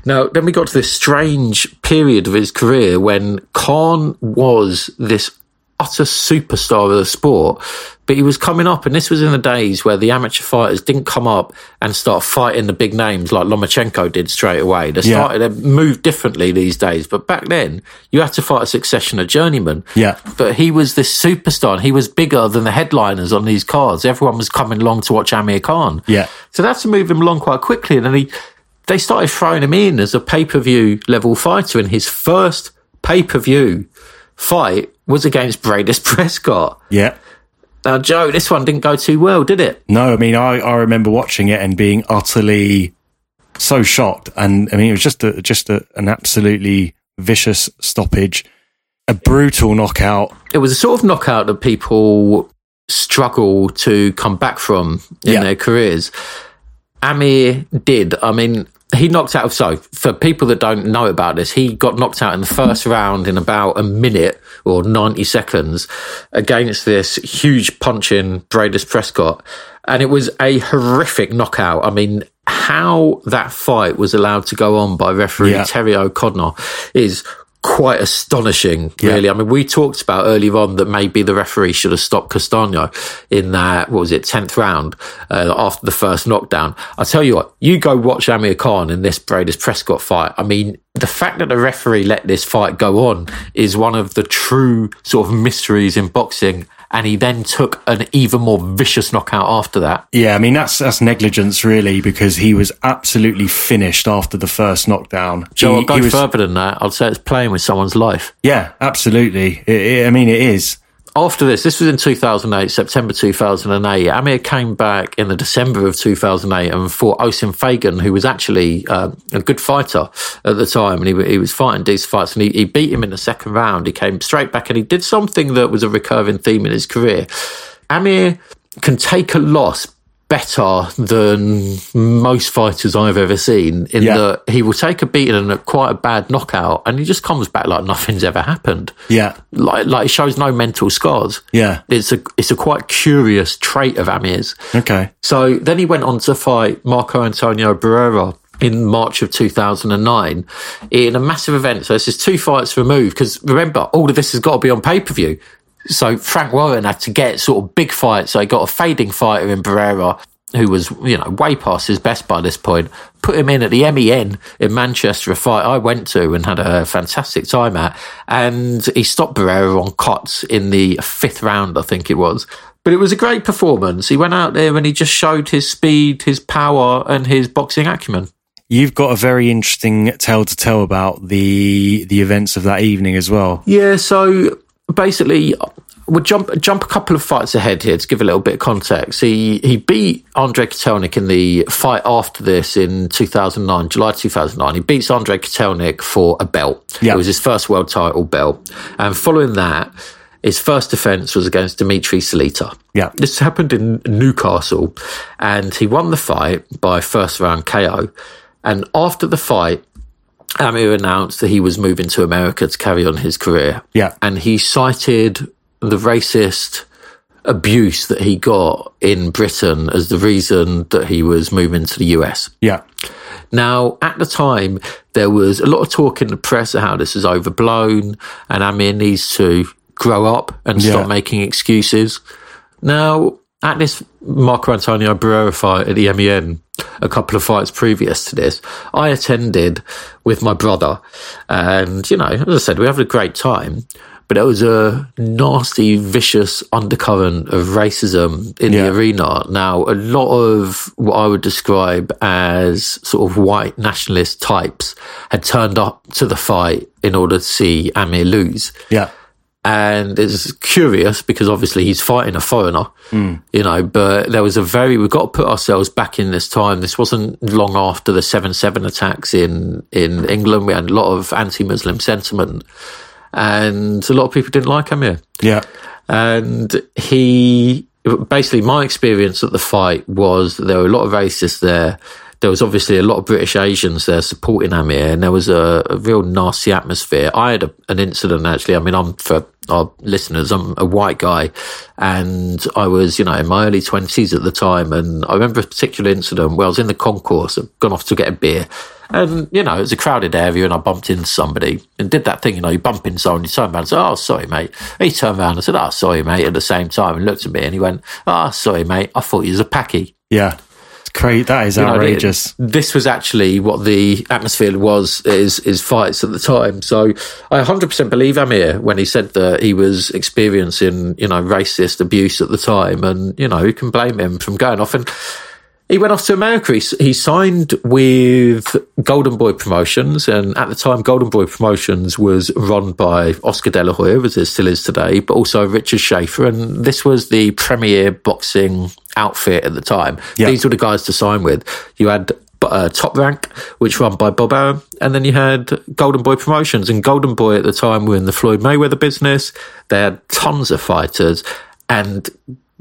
Now, then we got to this strange period of his career when Khan was this utter superstar of the sport, but he was coming up, and this was in the days where the amateur fighters didn't come up and start fighting the big names like Lomachenko did straight away. They started, yeah. they moved differently these days, but back then you had to fight a succession of journeymen. Yeah. But he was this superstar, and he was bigger than the headliners on these cards. Everyone was coming along to watch Amir Khan. Yeah. So that's to move him along quite quickly, and then he, they started throwing him in as a pay per view level fighter in his first pay per view fight was against Briedis Prescott. Yeah. Now, Joe, this one didn't go too well, did it? No, I mean, I, I remember watching it and being utterly so shocked. And I mean, it was just a, just a, an absolutely vicious stoppage, a brutal knockout. It was a sort of knockout that people struggle to come back from in yeah. their careers. Amir did. I mean, he knocked out. Of so, for people that don't know about this, he got knocked out in the first round in about a minute or 90 seconds against this huge punching Breidis Prescott. And it was a horrific knockout. I mean, how that fight was allowed to go on by referee yeah. Terry O'Connor is quite astonishing, really. Yeah. I mean, we talked about earlier on that maybe the referee should have stopped Castano in that, what was it, 10th round uh, after the first knockdown. I'll tell you what, you go watch Amir Khan in this Breidis Prescott fight. I mean, the fact that the referee let this fight go on is one of the true sort of mysteries in boxing and he then took an even more vicious knockout after that. Yeah, I mean that's that's negligence really because he was absolutely finished after the first knockdown. Joe, he, I'll go was, further than that. I'd say it's playing with someone's life. Yeah, absolutely. It, it, I mean, it is after this, this was in 2008, September 2008. Amir came back in the December of 2008 and fought Oisin Fagan, who was actually uh, a good fighter at the time. And he, he was fighting decent fights and he, he beat him in the second round. He came straight back and he did something that was a recurring theme in his career. Amir can take a loss better than most fighters I've ever seen in yeah. that he will take a beating and a, quite a bad knockout and he just comes back like nothing's ever happened. Yeah. Like like he shows no mental scars. Yeah. It's a it's a quite curious trait of Amir's. Okay. So then he went on to fight Marco Antonio Barrera in March of 2009 in a massive event. So this is two fights removed because remember, all of this has got to be on pay per view. So Frank Warren had to get sort of big fights. So he got a fading fighter in Barrera who was, you know, way past his best by this point, put him in at the MEN in Manchester, a fight I went to and had a fantastic time at. And he stopped Barrera on cuts in the fifth round, I think it was. But it was a great performance. He went out there and he just showed his speed, his power, and his boxing acumen. You've got a very interesting tale to tell about the the events of that evening as well. Yeah, so basically we'll jump jump a couple of fights ahead here to give a little bit of context. He he beat Andre Kotelnik in the fight after this in 2009, July 2009. He beats Andre Kotelnik for a belt. Yeah. It was his first world title belt. And following that, his first defense was against Dimitri Salita. Yeah. This happened in Newcastle and he won the fight by first round KO. And after the fight, Amir announced that he was moving to America to carry on his career. Yeah. And he cited the racist abuse that he got in Britain as the reason that he was moving to the US. Yeah. Now, at the time, there was a lot of talk in the press of how this is overblown and Amir needs to grow up and yeah. stop making excuses. Now, at this Marco Antonio Barrera fight at the MEN, a couple of fights previous to this, I attended with my brother. And, you know, as I said, we had a great time. But there was a nasty, vicious undercurrent of racism in yeah. the arena. Now, a lot of what I would describe as sort of white nationalist types had turned up to the fight in order to see Amir lose. Yeah and it's curious because obviously he's fighting a foreigner, mm. you know. But there was a very we've got to put ourselves back in this time. This wasn't long after the seven seven attacks in in England. We had a lot of anti-Muslim sentiment, and a lot of people didn't like Amir. Yeah, and he basically my experience at the fight was there were a lot of racists there there was obviously a lot of British Asians there supporting Amir, and there was a, a real nasty atmosphere. I had a, an incident actually. I mean, I'm for our listeners, I'm a white guy and I was, you know, in my early 20s at the time. And I remember a particular incident where I was in the concourse, I'd gone off to get a beer. And, you know, it was a crowded area and I bumped into somebody and did that thing, you know, you bump into someone, you turn around and say, Oh, sorry, mate. And he turned around and said, Oh, sorry, mate, at the same time and looked at me and he went, Oh, sorry, mate. I thought you was a packy. Yeah. Great, that is you outrageous. Know, this was actually what the atmosphere was is is fights at the time. So I 100% believe Amir when he said that he was experiencing you know racist abuse at the time, and you know who can blame him from going off and he went off to America. He, he, signed with Golden Boy Promotions, and at the time, Golden Boy Promotions was run by Oscar De La Hoya, as it still is today, but also Richard Schaefer, and this was the premier boxing outfit at the time. Yep. These were the guys to sign with. You had uh, Top Rank, which run by Bob Arum, and then you had Golden Boy Promotions, and Golden Boy at the time were in the Floyd Mayweather business. They had tons of fighters, and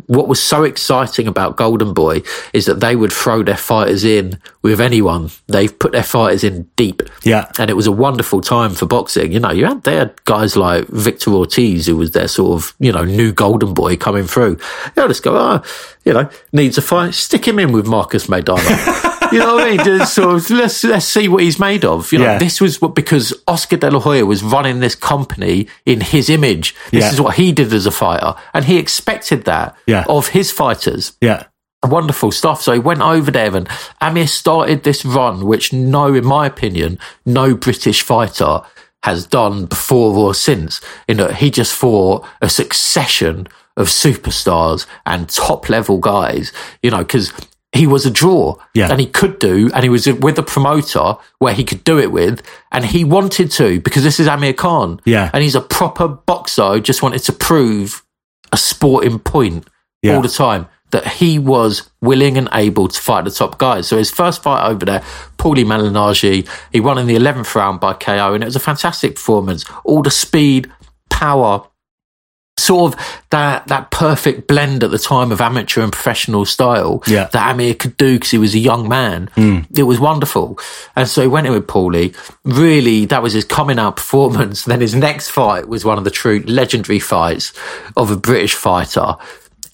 what was so exciting about Golden Boy is that they would throw their fighters in with anyone. They've put their fighters in deep. Yeah. And it was a wonderful time for boxing. You know, you had there guys like Victor Ortiz, who was their sort of, you know, new Golden Boy coming through. You just go, oh, you know, needs a fight, stick him in with Marcos Maidana. you know what I mean? Just sort of, let's let's see what he's made of. You know, yeah. this was what because Oscar De La Hoya was running this company in his image. This yeah. is what he did as a fighter, and he expected that yeah. of his fighters. Yeah. Wonderful stuff. So he went over there and Amir started this run, which no, in my opinion, no British fighter has done before or since. You know, he just fought a succession of superstars and top level guys, you know, because he was a draw yeah. and he could do, and he was with a promoter where he could do it with, and he wanted to because this is Amir Khan. Yeah. And he's a proper boxer, just wanted to prove a sporting point yeah. all the time that he was willing and able to fight the top guys. So his first fight over there, Paulie Malignaggi, he won in the 11th round by KO, and it was a fantastic performance. All the speed, power, sort of that that perfect blend at the time of amateur and professional style yeah. that Amir could do because he was a young man. Mm. It was wonderful. And so he went in with Paulie. Really, that was his coming out performance. Then his next fight was one of the true legendary fights of a British fighter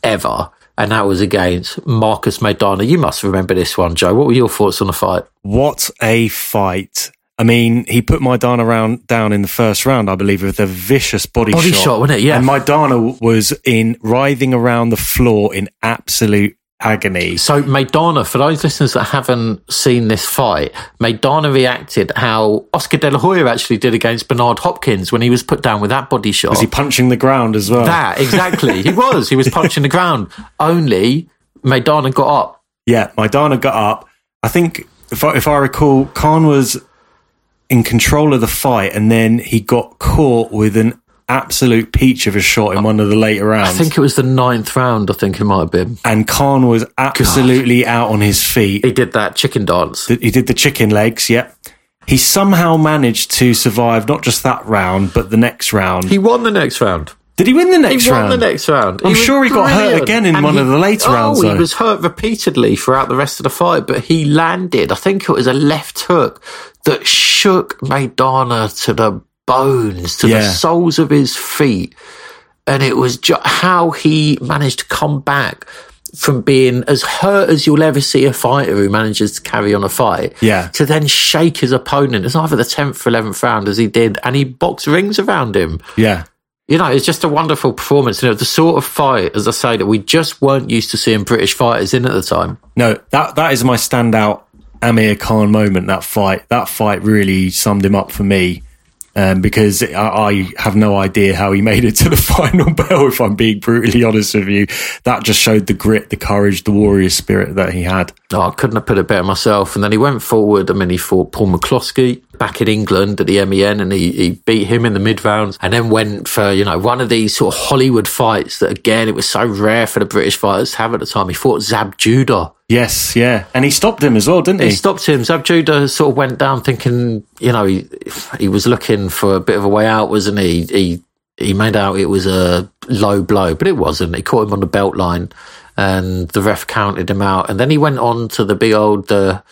ever. And that was against Marcos Maidana. You must remember this one, Joe. What were your thoughts on the fight? What a fight. I mean, he put Maidana around down in the first round, I believe, with a vicious body, shot. body shot. shot, wasn't it? Yeah. And Maidana was in writhing around the floor in absolute agony. So Maidana, for those listeners that haven't seen this fight, Maidana reacted how Oscar De La Hoya actually did against Bernard Hopkins when he was put down with that body shot. Was he punching the ground as well? That exactly. he was. He was punching the ground. Only Maidana got up. Yeah, Maidana got up. I think if I, if I recall, Khan was in control of the fight, and then he got caught with an absolute peach of a shot in one of the later rounds. I think it was the ninth round. I think it might have been. And Khan was absolutely God. out on his feet. He did that chicken dance. He did the chicken legs. Yep. He somehow managed to survive not just that round, but the next round. He won the next round. Did he win the next he round? The next round. I'm he sure he brilliant. got hurt again in and one he, of the later oh, rounds. Oh, he was hurt repeatedly throughout the rest of the fight, but he landed. I think it was a left hook that shook Maidana to the bones, to yeah. the soles of his feet, and it was just how he managed to come back from being as hurt as you'll ever see a fighter who manages to carry on a fight, yeah, to then shake his opponent. It's either the tenth or eleventh round as he did, and he boxed rings around him. Yeah, you know, it's just a wonderful performance. You know, the sort of fight, as I say, that we just weren't used to seeing British fighters in at the time. No, that that is my standout Amir Khan moment. That fight, that fight really summed him up for me. Um, because I, I, have no idea how he made it to the final bell. If I'm being brutally honest with you, that just showed the grit, the courage, the warrior spirit that he had. Oh, I couldn't have put it better myself. And then he went forward. I mean, he fought Paul McCloskey back in England at the MEN and he, he beat him in the mid rounds and then went for, you know, one of these sort of Hollywood fights that again, it was so rare for the British fighters to have at the time. He fought Zab Judah. Yes, yeah. And he stopped him as well, didn't he? He stopped him. Zab Judah sort of went down thinking, you know, he, he was looking for a bit of a way out, wasn't he? He, he made out it was a low blow, but it wasn't. He caught him on the belt line and the ref counted him out. And then he went on to the big old, uh,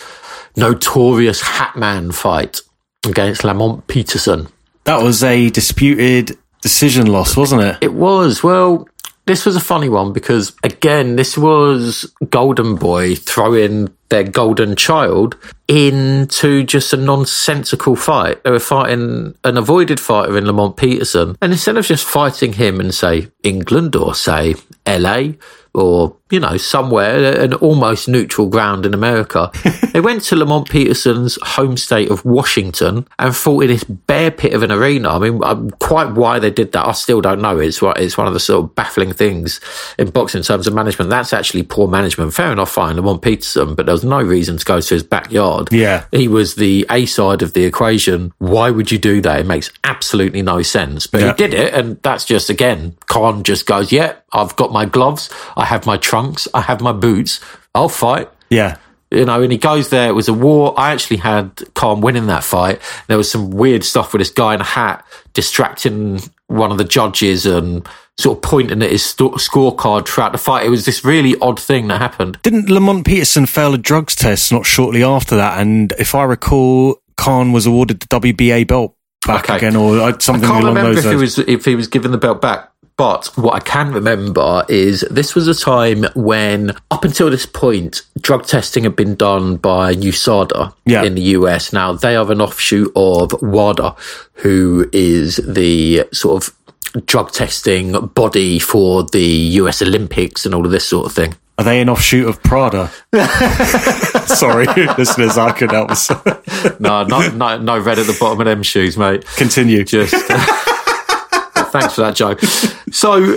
notorious Hatman fight against Lamont Peterson. That was a disputed decision loss, wasn't it? It was. Well, this was a funny one because again, this was Golden Boy throwing their golden child into just a nonsensical fight. They were fighting an avoided fighter in Lamont Peterson. And instead of just fighting him in, say, England or, say, LA or, you know, somewhere, an almost neutral ground in America, they went to Lamont Peterson's home state of Washington and fought in this bear pit of an arena. I mean, um, quite why they did that, I still don't know. It's, it's one of the sort of baffling things in boxing in terms of management. That's actually poor management. Fair enough, fine, Lamont Peterson, but there was no reason to go to his backyard. Yeah. He was the A side of the equation. Why would you do that? It makes absolutely no sense. But Yeah. he did it, and that's just, again, Khan just goes, yeah, I've got my gloves, I have my trunks, I have my boots, I'll fight. Yeah. You know, and he goes there. It was a war. I actually had Khan winning that fight. There was some weird stuff with this guy in a hat distracting one of the judges and sort of pointing at his sto- scorecard throughout the fight. It was this really odd thing that happened. Didn't Lamont Peterson fail a drugs test not shortly after that? And if I recall, Khan was awarded the WBA belt back Okay. again, or uh, something I can't along remember those if he was if he was given the belt back. But what I can remember is this was a time when, up until this point, drug testing had been done by USADA Yeah. in the US. Now they are an offshoot of WADA, who is the sort of drug testing body for the US Olympics and all of this sort of thing. Are they an offshoot of Prada? Sorry, listeners, I couldn't help myself. No, no, no, no red at the bottom of them shoes, mate. Continue. Just thanks for that, Joe. So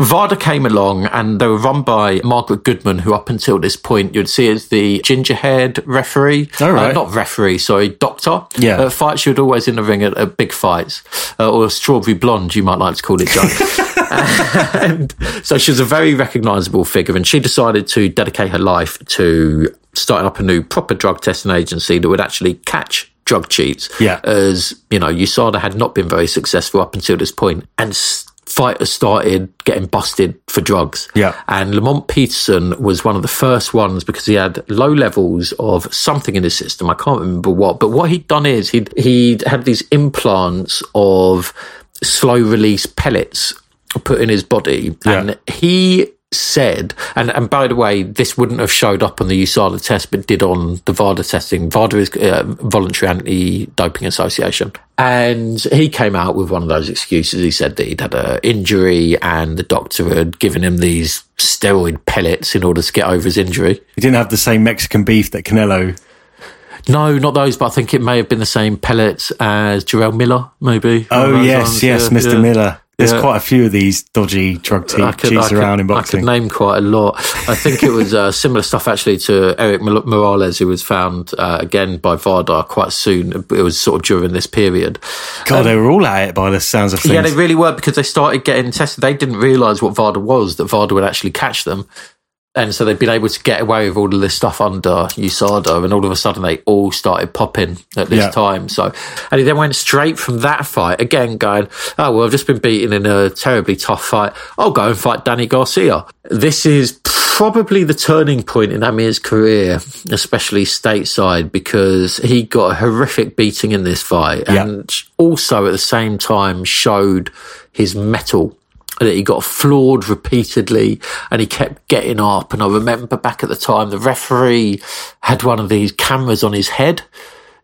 VADA came along and they were run by Margaret Goodman, who up until this point you'd see as the ginger-haired referee. All right. Uh, not referee, sorry, doctor. Yeah. At fights, she was always in the ring at, at big fights. Uh, or strawberry blonde, you might like to call it, Joe. and so she was a very recognisable figure, and she decided to dedicate her life to starting up a new proper drug testing agency that would actually catch drug cheats. Yeah. As you know, USADA had not been very successful up until this point, and fighters started getting busted for drugs. Yeah. And Lamont Peterson was one of the first ones because he had low levels of something in his system. I can't remember what, but what he'd done is he'd, he'd had these implants of slow release pellets put in his body. Yeah. And he said, and, and by the way, this wouldn't have showed up on the USADA test, but did on the VADA testing. VADA is uh, Voluntary Anti-Doping Association. And he came out with one of those excuses. He said that he'd had an injury and the doctor had given him these steroid pellets in order to get over his injury. He didn't have the same Mexican beef that Canelo. No, not those, but I think it may have been the same pellets as Jarrell Miller, maybe. Oh yes, yes, Mr. yeah. Miller. There's Yeah. quite a few of these dodgy drug te- could, cheats could- around in boxing. I could name quite a lot. I think it was uh, similar stuff actually to Eric Morales, who was found uh, again by VADA quite soon. It was sort of during this period. God, they were all at it by the sounds of things. Yeah, they really were because they started getting tested. They didn't realise what VADA was, that VADA would actually catch them. And so they've been able to get away with all of this stuff under USADA, and all of a sudden they all started popping at this Yeah. time. So, and he then went straight from that fight again, going, "Oh well, I've just been beaten in a terribly tough fight. I'll go and fight Danny Garcia." This is probably the turning point in Amir's career, especially stateside, because he got a horrific beating in this fight, Yeah. and also at the same time showed his mettle that he got floored repeatedly and he kept getting up. And I remember back at the time, the referee had one of these cameras on his head.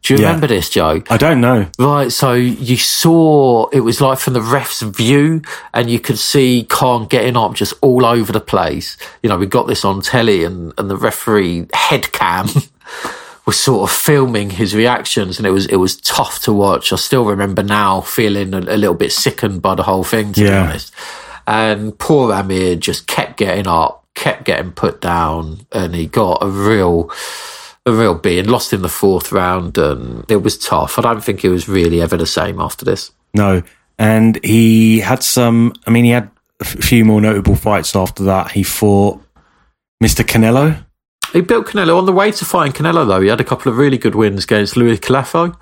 Do you Yeah. remember this, Joe? I don't know. Right, so you saw it was like from the ref's view, and you could see Khan getting up just all over the place. You know, we got this on telly, and, and the referee head cam was sort of filming his reactions, and it was it was tough to watch. I still remember now feeling a, a little bit sickened by the whole thing, to be honest. And poor Amir just kept getting up, kept getting put down, and he got a real a real beating. Lost in the fourth round, and it was tough. I don't think it was really ever the same after this. No. And he had some, I mean, he had a few more notable fights after that. He fought Mr. Canelo. He built Canelo on the way to fighting Canelo, though. He had a couple of really good wins against Luis Collazo,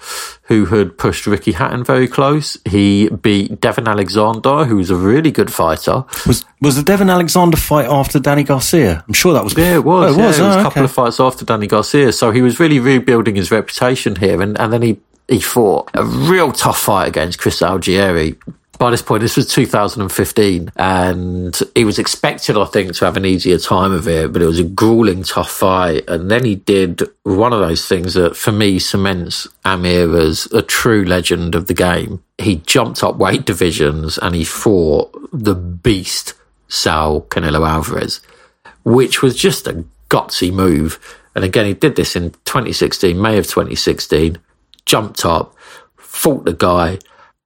who had pushed Ricky Hatton very close. He beat Devon Alexander, who was a really good fighter. Was was the Devon Alexander fight after Danny Garcia? I'm sure that was. Yeah, it was. Oh, it yeah, was. it was Oh, a couple okay. of fights after Danny Garcia, so he was really rebuilding his reputation here, and, and then he he fought a real tough fight against Chris Algieri. By this point, this was 2015, and he was expected, I think, to have an easier time of it, but it was a grueling, tough fight. And then he did one of those things that, for me, cements Amir as a true legend of the game. He jumped up weight divisions and he fought the beast Saul Canelo Alvarez, which was just a gutsy move. And again, he did this in 2016, May of 2016, jumped up, fought the guy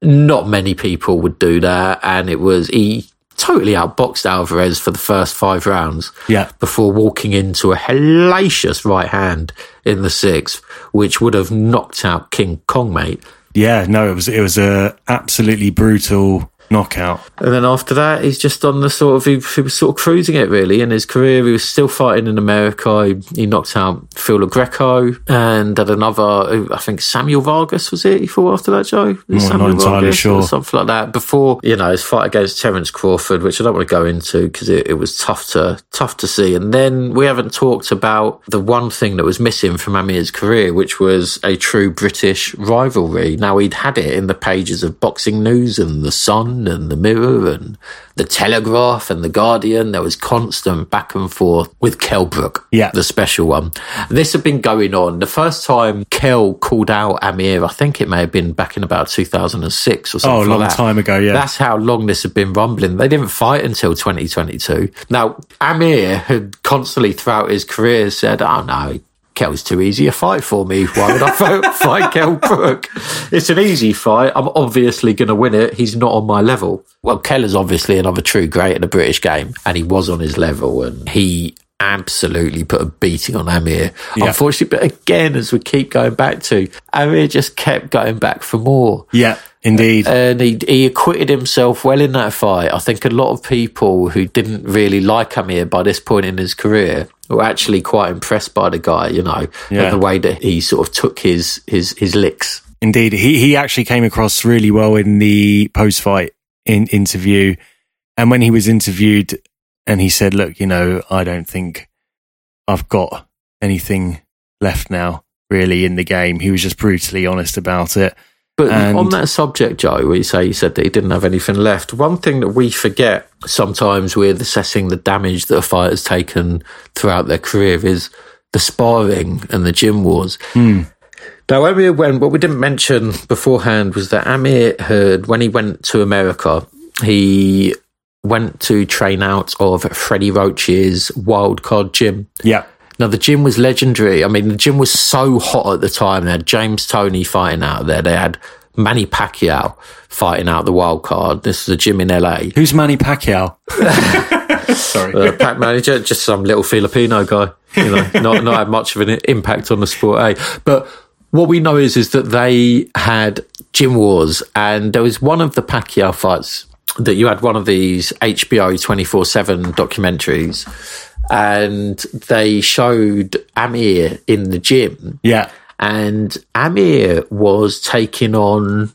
not many people would do that. And it was, he totally outboxed Alvarez for the first five rounds. Yeah. Before walking into a hellacious right hand in the sixth, which would have knocked out King Kong, mate. Yeah, no, it was, it was a absolutely brutal knockout. And then after that, he's just on the sort of he, he, was sort of cruising it really in his career. He was still fighting in America. He, he knocked out Phil Lo Greco and had another. I think Samuel Vargas was it. He fought after that, Joe. Not, Samuel not entirely Vargas sure. or something like that. Before you know his fight against Terence Crawford, which I don't want to go into because it, it was tough to tough to see. And then we haven't talked about the one thing that was missing from Amir's career, which was a true British rivalry. Now he'd had it in the pages of Boxing News and the Sun and the Mirror and the Telegraph and the Guardian. There was constant back and forth with Kell Brook, Yeah. the special one. This had been going on. The first time Kell called out Amir, I think it may have been back in about 2006 or something. Oh, a long like time ago, yeah. That's how long this had been rumbling. They didn't fight until 2022. Now, Amir had constantly throughout his career said, oh no, Kell's too easy a fight for me. Why would I fight, Kell Brook? It's an easy fight. I'm obviously going to win it. He's not on my level. Well, Kell is obviously another true great in the British game, and he was on his level, and he absolutely put a beating on Amir. Yeah. Unfortunately, but again, as we keep going back to, Amir just kept going back for more Yeah, indeed. Uh, and he, he acquitted himself well in that fight. I think a lot of people who didn't really like Amir by this point in his career were actually quite impressed by the guy, you know, Yeah. and the way that he sort of took his his his licks. Indeed, he he actually came across really well in the post fight in interview, and when he was interviewed, and he said, "Look, you know, I don't think I've got anything left now, really, in the game." He was just brutally honest about it. But And- on that subject, Joe, where you say you said that he didn't have anything left, one thing that we forget sometimes with assessing the damage that a fighter's taken throughout their career is the sparring and the gym wars. Hmm. Now, Amir went, what we didn't mention beforehand was that Amir had, when he went to America, he went to train out of Freddie Roach's wildcard gym. Yeah, Now, the gym was legendary. I mean, the gym was so hot at the time. They had James Toney fighting out there. They had Manny Pacquiao fighting out the wild card. This is a gym in LA. who's Manny Pacquiao? Sorry. Uh, pack manager, just some little Filipino guy, you know, not, not had much of an impact on the sport, eh? But what we know is, is that they had gym wars and there was one of the Pacquiao fights that you had one of these HBO 24 7 documentaries and they showed Amir in the gym. Yeah, and Amir was taking on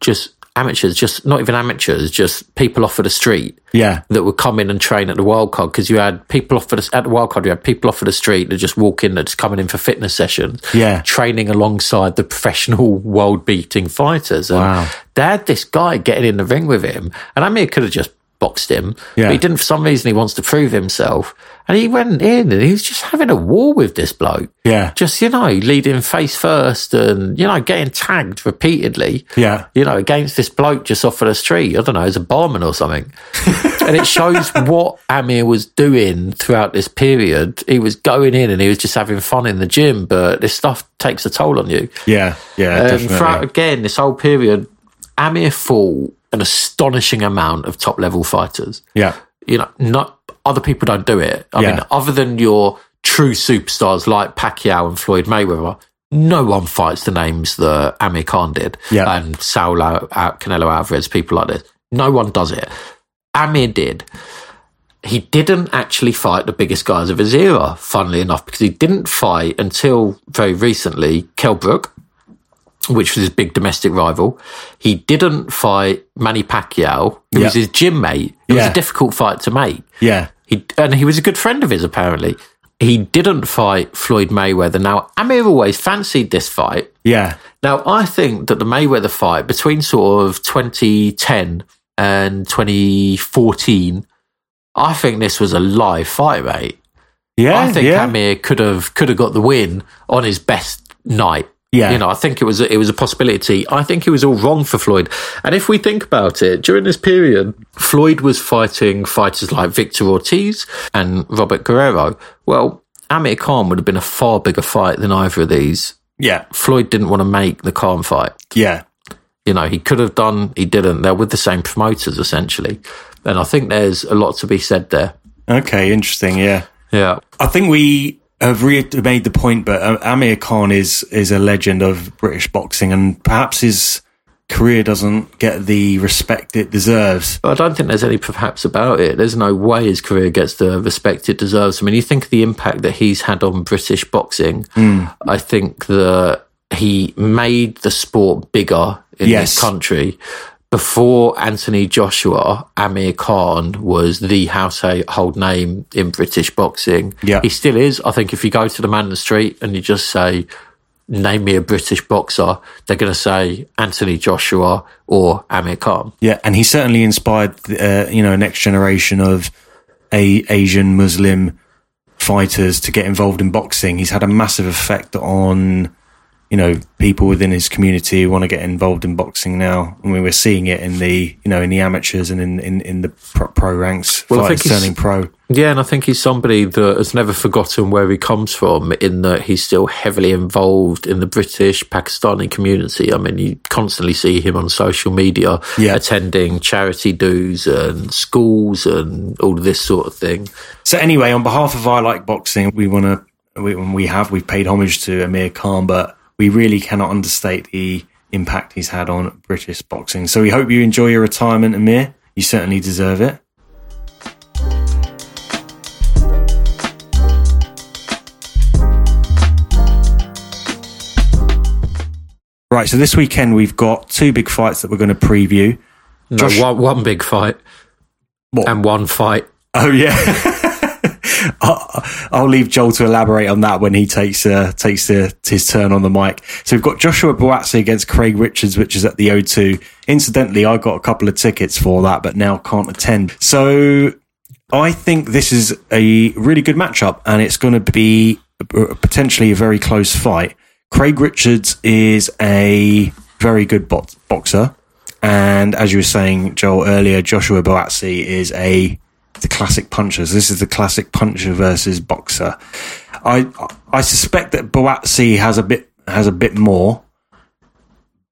just amateurs, just not even amateurs, just people off of the street yeah, that would come in and train at the wild card because you had people off of the, at the wild card, you had people off of the street that just walk in, that's coming in for fitness sessions, Yeah. training alongside the professional world beating fighters. And Wow. they had this guy getting in the ring with him, and i Amir could have just boxed him, Yeah. but he didn't. For some reason, he wants to prove himself, and he went in and he was just having a war with this bloke yeah, just you know leading face first and you know getting tagged repeatedly yeah, you know against this bloke just off of the street i don't know as a barman or something and it shows what amir was doing throughout this period he was going in and he was just having fun in the gym but this stuff takes a toll on you yeah, yeah. and definitely. throughout again this whole period amir fought an astonishing amount of top level fighters yeah, you know, not other people don't do it. I Yeah. mean, other than your true superstars like Pacquiao and Floyd Mayweather, no one fights the names that Amir Khan did Yeah. and Saul Al- uh, Canelo Alvarez, people like this. No one does it. Amir did. He didn't actually fight the biggest guys of his era, funnily enough, because he didn't fight until very recently Kell Brook, which was his big domestic rival. He didn't fight Manny Pacquiao, who Yeah. was his gym mate. It was a difficult fight to make. yeah, He and he was a good friend of his apparently. He didn't fight Floyd Mayweather. Now Amir always fancied this fight. yeah, Now I think that the Mayweather fight between sort of 2010 and 2014, I think this was a live fight, mate. Yeah, I think yeah. Amir could have could have got the win on his best night. Yeah. You know, I think it was it was a possibility. I think it was all wrong for Floyd. And if we think about it, during this period, Floyd was fighting fighters like Victor Ortiz and Robert Guerrero. Well, Amir Khan would have been a far bigger fight than either of these. yeah, Floyd didn't want to make the Khan fight. yeah. You know, he could have done, he didn't. They're with the same promoters essentially. And I think there's a lot to be said there. Okay, interesting. Yeah. Yeah. I think we have re- made the point, but uh, Amir Khan is is a legend of British boxing, and perhaps his career doesn't get the respect it deserves. I don't think there's any perhaps about it. There's no way his career gets the respect it deserves. I mean, you think of the impact that he's had on British boxing. I think that he made the sport bigger in Yes. this country. Before Anthony Joshua, Amir Khan was the household name in British boxing. Yeah. He still is. I think if you go to the man in the street and you just say, name me a British boxer, they're going to say Anthony Joshua or Amir Khan. Yeah, and he certainly inspired, uh, you know, next generation of a Asian Muslim fighters to get involved in boxing. He's had a massive effect on, you know, people within his community who want to get involved in boxing now. I mean, we're seeing it in the, you know, in the amateurs and in in, in the pro, pro ranks, Well, I think he's- turning pro. Yeah, and I think he's somebody that has never forgotten where he comes from, in that he's still heavily involved in the British Pakistani community. I mean, you constantly see him on social media Yeah. attending charity dues and schools and all of this sort of thing. So anyway, on behalf of I Like Boxing, we want to, we, we have, we've paid homage to Amir Khan, but we really cannot understate the impact he's had on British boxing. So we hope you enjoy your retirement, Amir. You certainly deserve it. Right, so this weekend we've got two big fights that we're going to preview. No, Josh- one, one big fight What? and one fight. Oh yeah. I'll, I'll leave Joel to elaborate on that when he takes uh, takes his turn on the mic. So we've got Joshua Buatsi against Craig Richards, which is at the O2. Incidentally, I got a couple of tickets for that, but now can't attend. So I think this is a really good matchup, and it's going to be potentially a very close fight. Craig Richards is a very good bo- boxer, and as you were saying, Joel earlier, Joshua Buatsi is a the classic punchers. This is the classic puncher versus boxer. I I suspect that Buatsi has a bit has a bit more,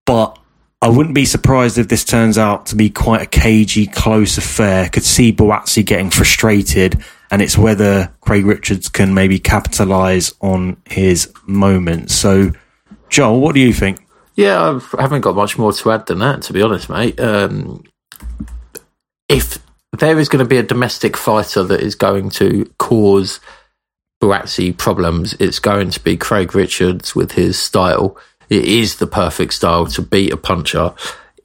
but I wouldn't be surprised if this turns out to be quite a cagey, close affair. Could see Buatsi getting frustrated, and it's whether Craig Richards can maybe capitalise on his moment. So, Joel, what do you think? Yeah, I haven't got much more to add than that, to be honest, mate. Um, if there is going to be a domestic fighter that is going to cause Buatsi problems, it's going to be Craig Richards with his style. It is the perfect style to beat a puncher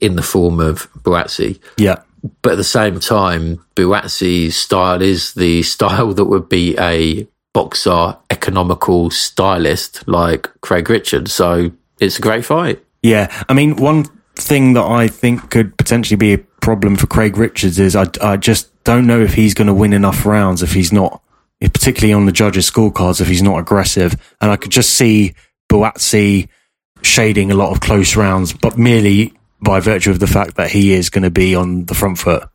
in the form of Buatsi. Yeah, But at the same time, Buatsi's style is the style that would be a boxer, economical stylist like Craig Richards. So it's a great fight. Yeah, I mean, one thing that I think could potentially be a problem for Craig Richards is I, I just don't know if he's going to win enough rounds if he's not, particularly on the judges' scorecards, if he's not aggressive. And I could just see Buatsi shading a lot of close rounds, but merely by virtue of the fact that he is going to be on the front foot.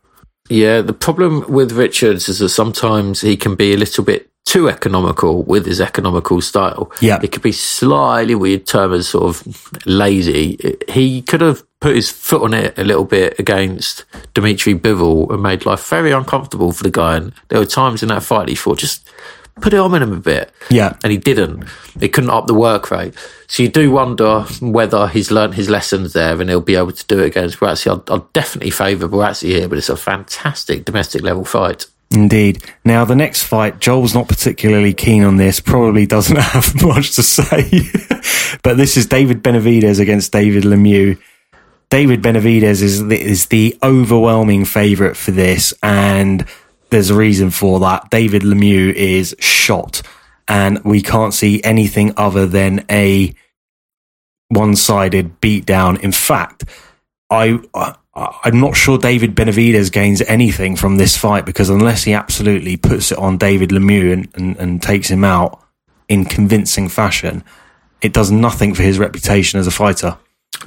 Yeah, the problem with Richards is that sometimes he can be a little bit too economical with his economical style. Yeah. It could be slightly weird term as sort of lazy. He could have put his foot on it a little bit against Dimitri Bivol and made life very uncomfortable for the guy. And there were times in that fight he thought, just put it on him a bit. Yeah. And he didn't. He couldn't up the work rate. So you do wonder whether he's learnt his lessons there and he'll be able to do it against Buatsi. I'll, I'll definitely favour Buatsi here, but it's a fantastic domestic level fight. Indeed. Now, the next fight, Joel's not particularly keen on this, probably doesn't have much to say. but this is David Benavidez against David Lemieux. David Benavidez is the, is the overwhelming favourite for this, and there's a reason for that. David Lemieux is shot, and we can't see anything other than a one sided beatdown. In fact, I, I I'm not sure David Benavidez gains anything from this fight because unless he absolutely puts it on David Lemieux and, and, and takes him out in convincing fashion, it does nothing for his reputation as a fighter.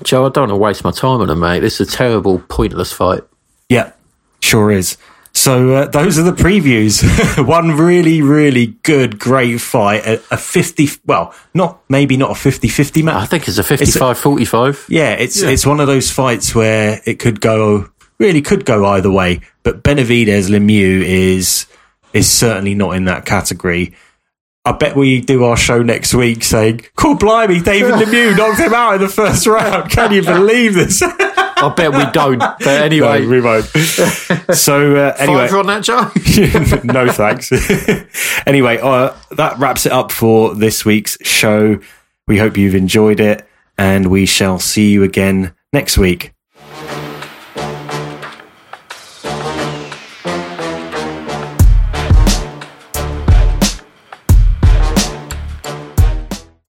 Joe, I don't want to waste my time on him, mate. This is a terrible, pointless fight. Yeah, sure is. So uh, those are the previews. One really, really good, great fight. A, a, 50, well, not, maybe not a 50-50 match. I think it's a 55-45. Yeah, it's, yeah. it's one of those fights where it could go, really could go either way. But Benavidez Lemieux is, is certainly not in that category. I bet we do our show next week saying, cool blimey, David Lemieux knocked him out in the first round. Can you believe this? I bet we don't. But anyway, no, we won't. So uh, anyway, on that, Joe. no thanks. anyway, uh, that wraps it up for this week's show. We hope you've enjoyed it, and we shall see you again next week.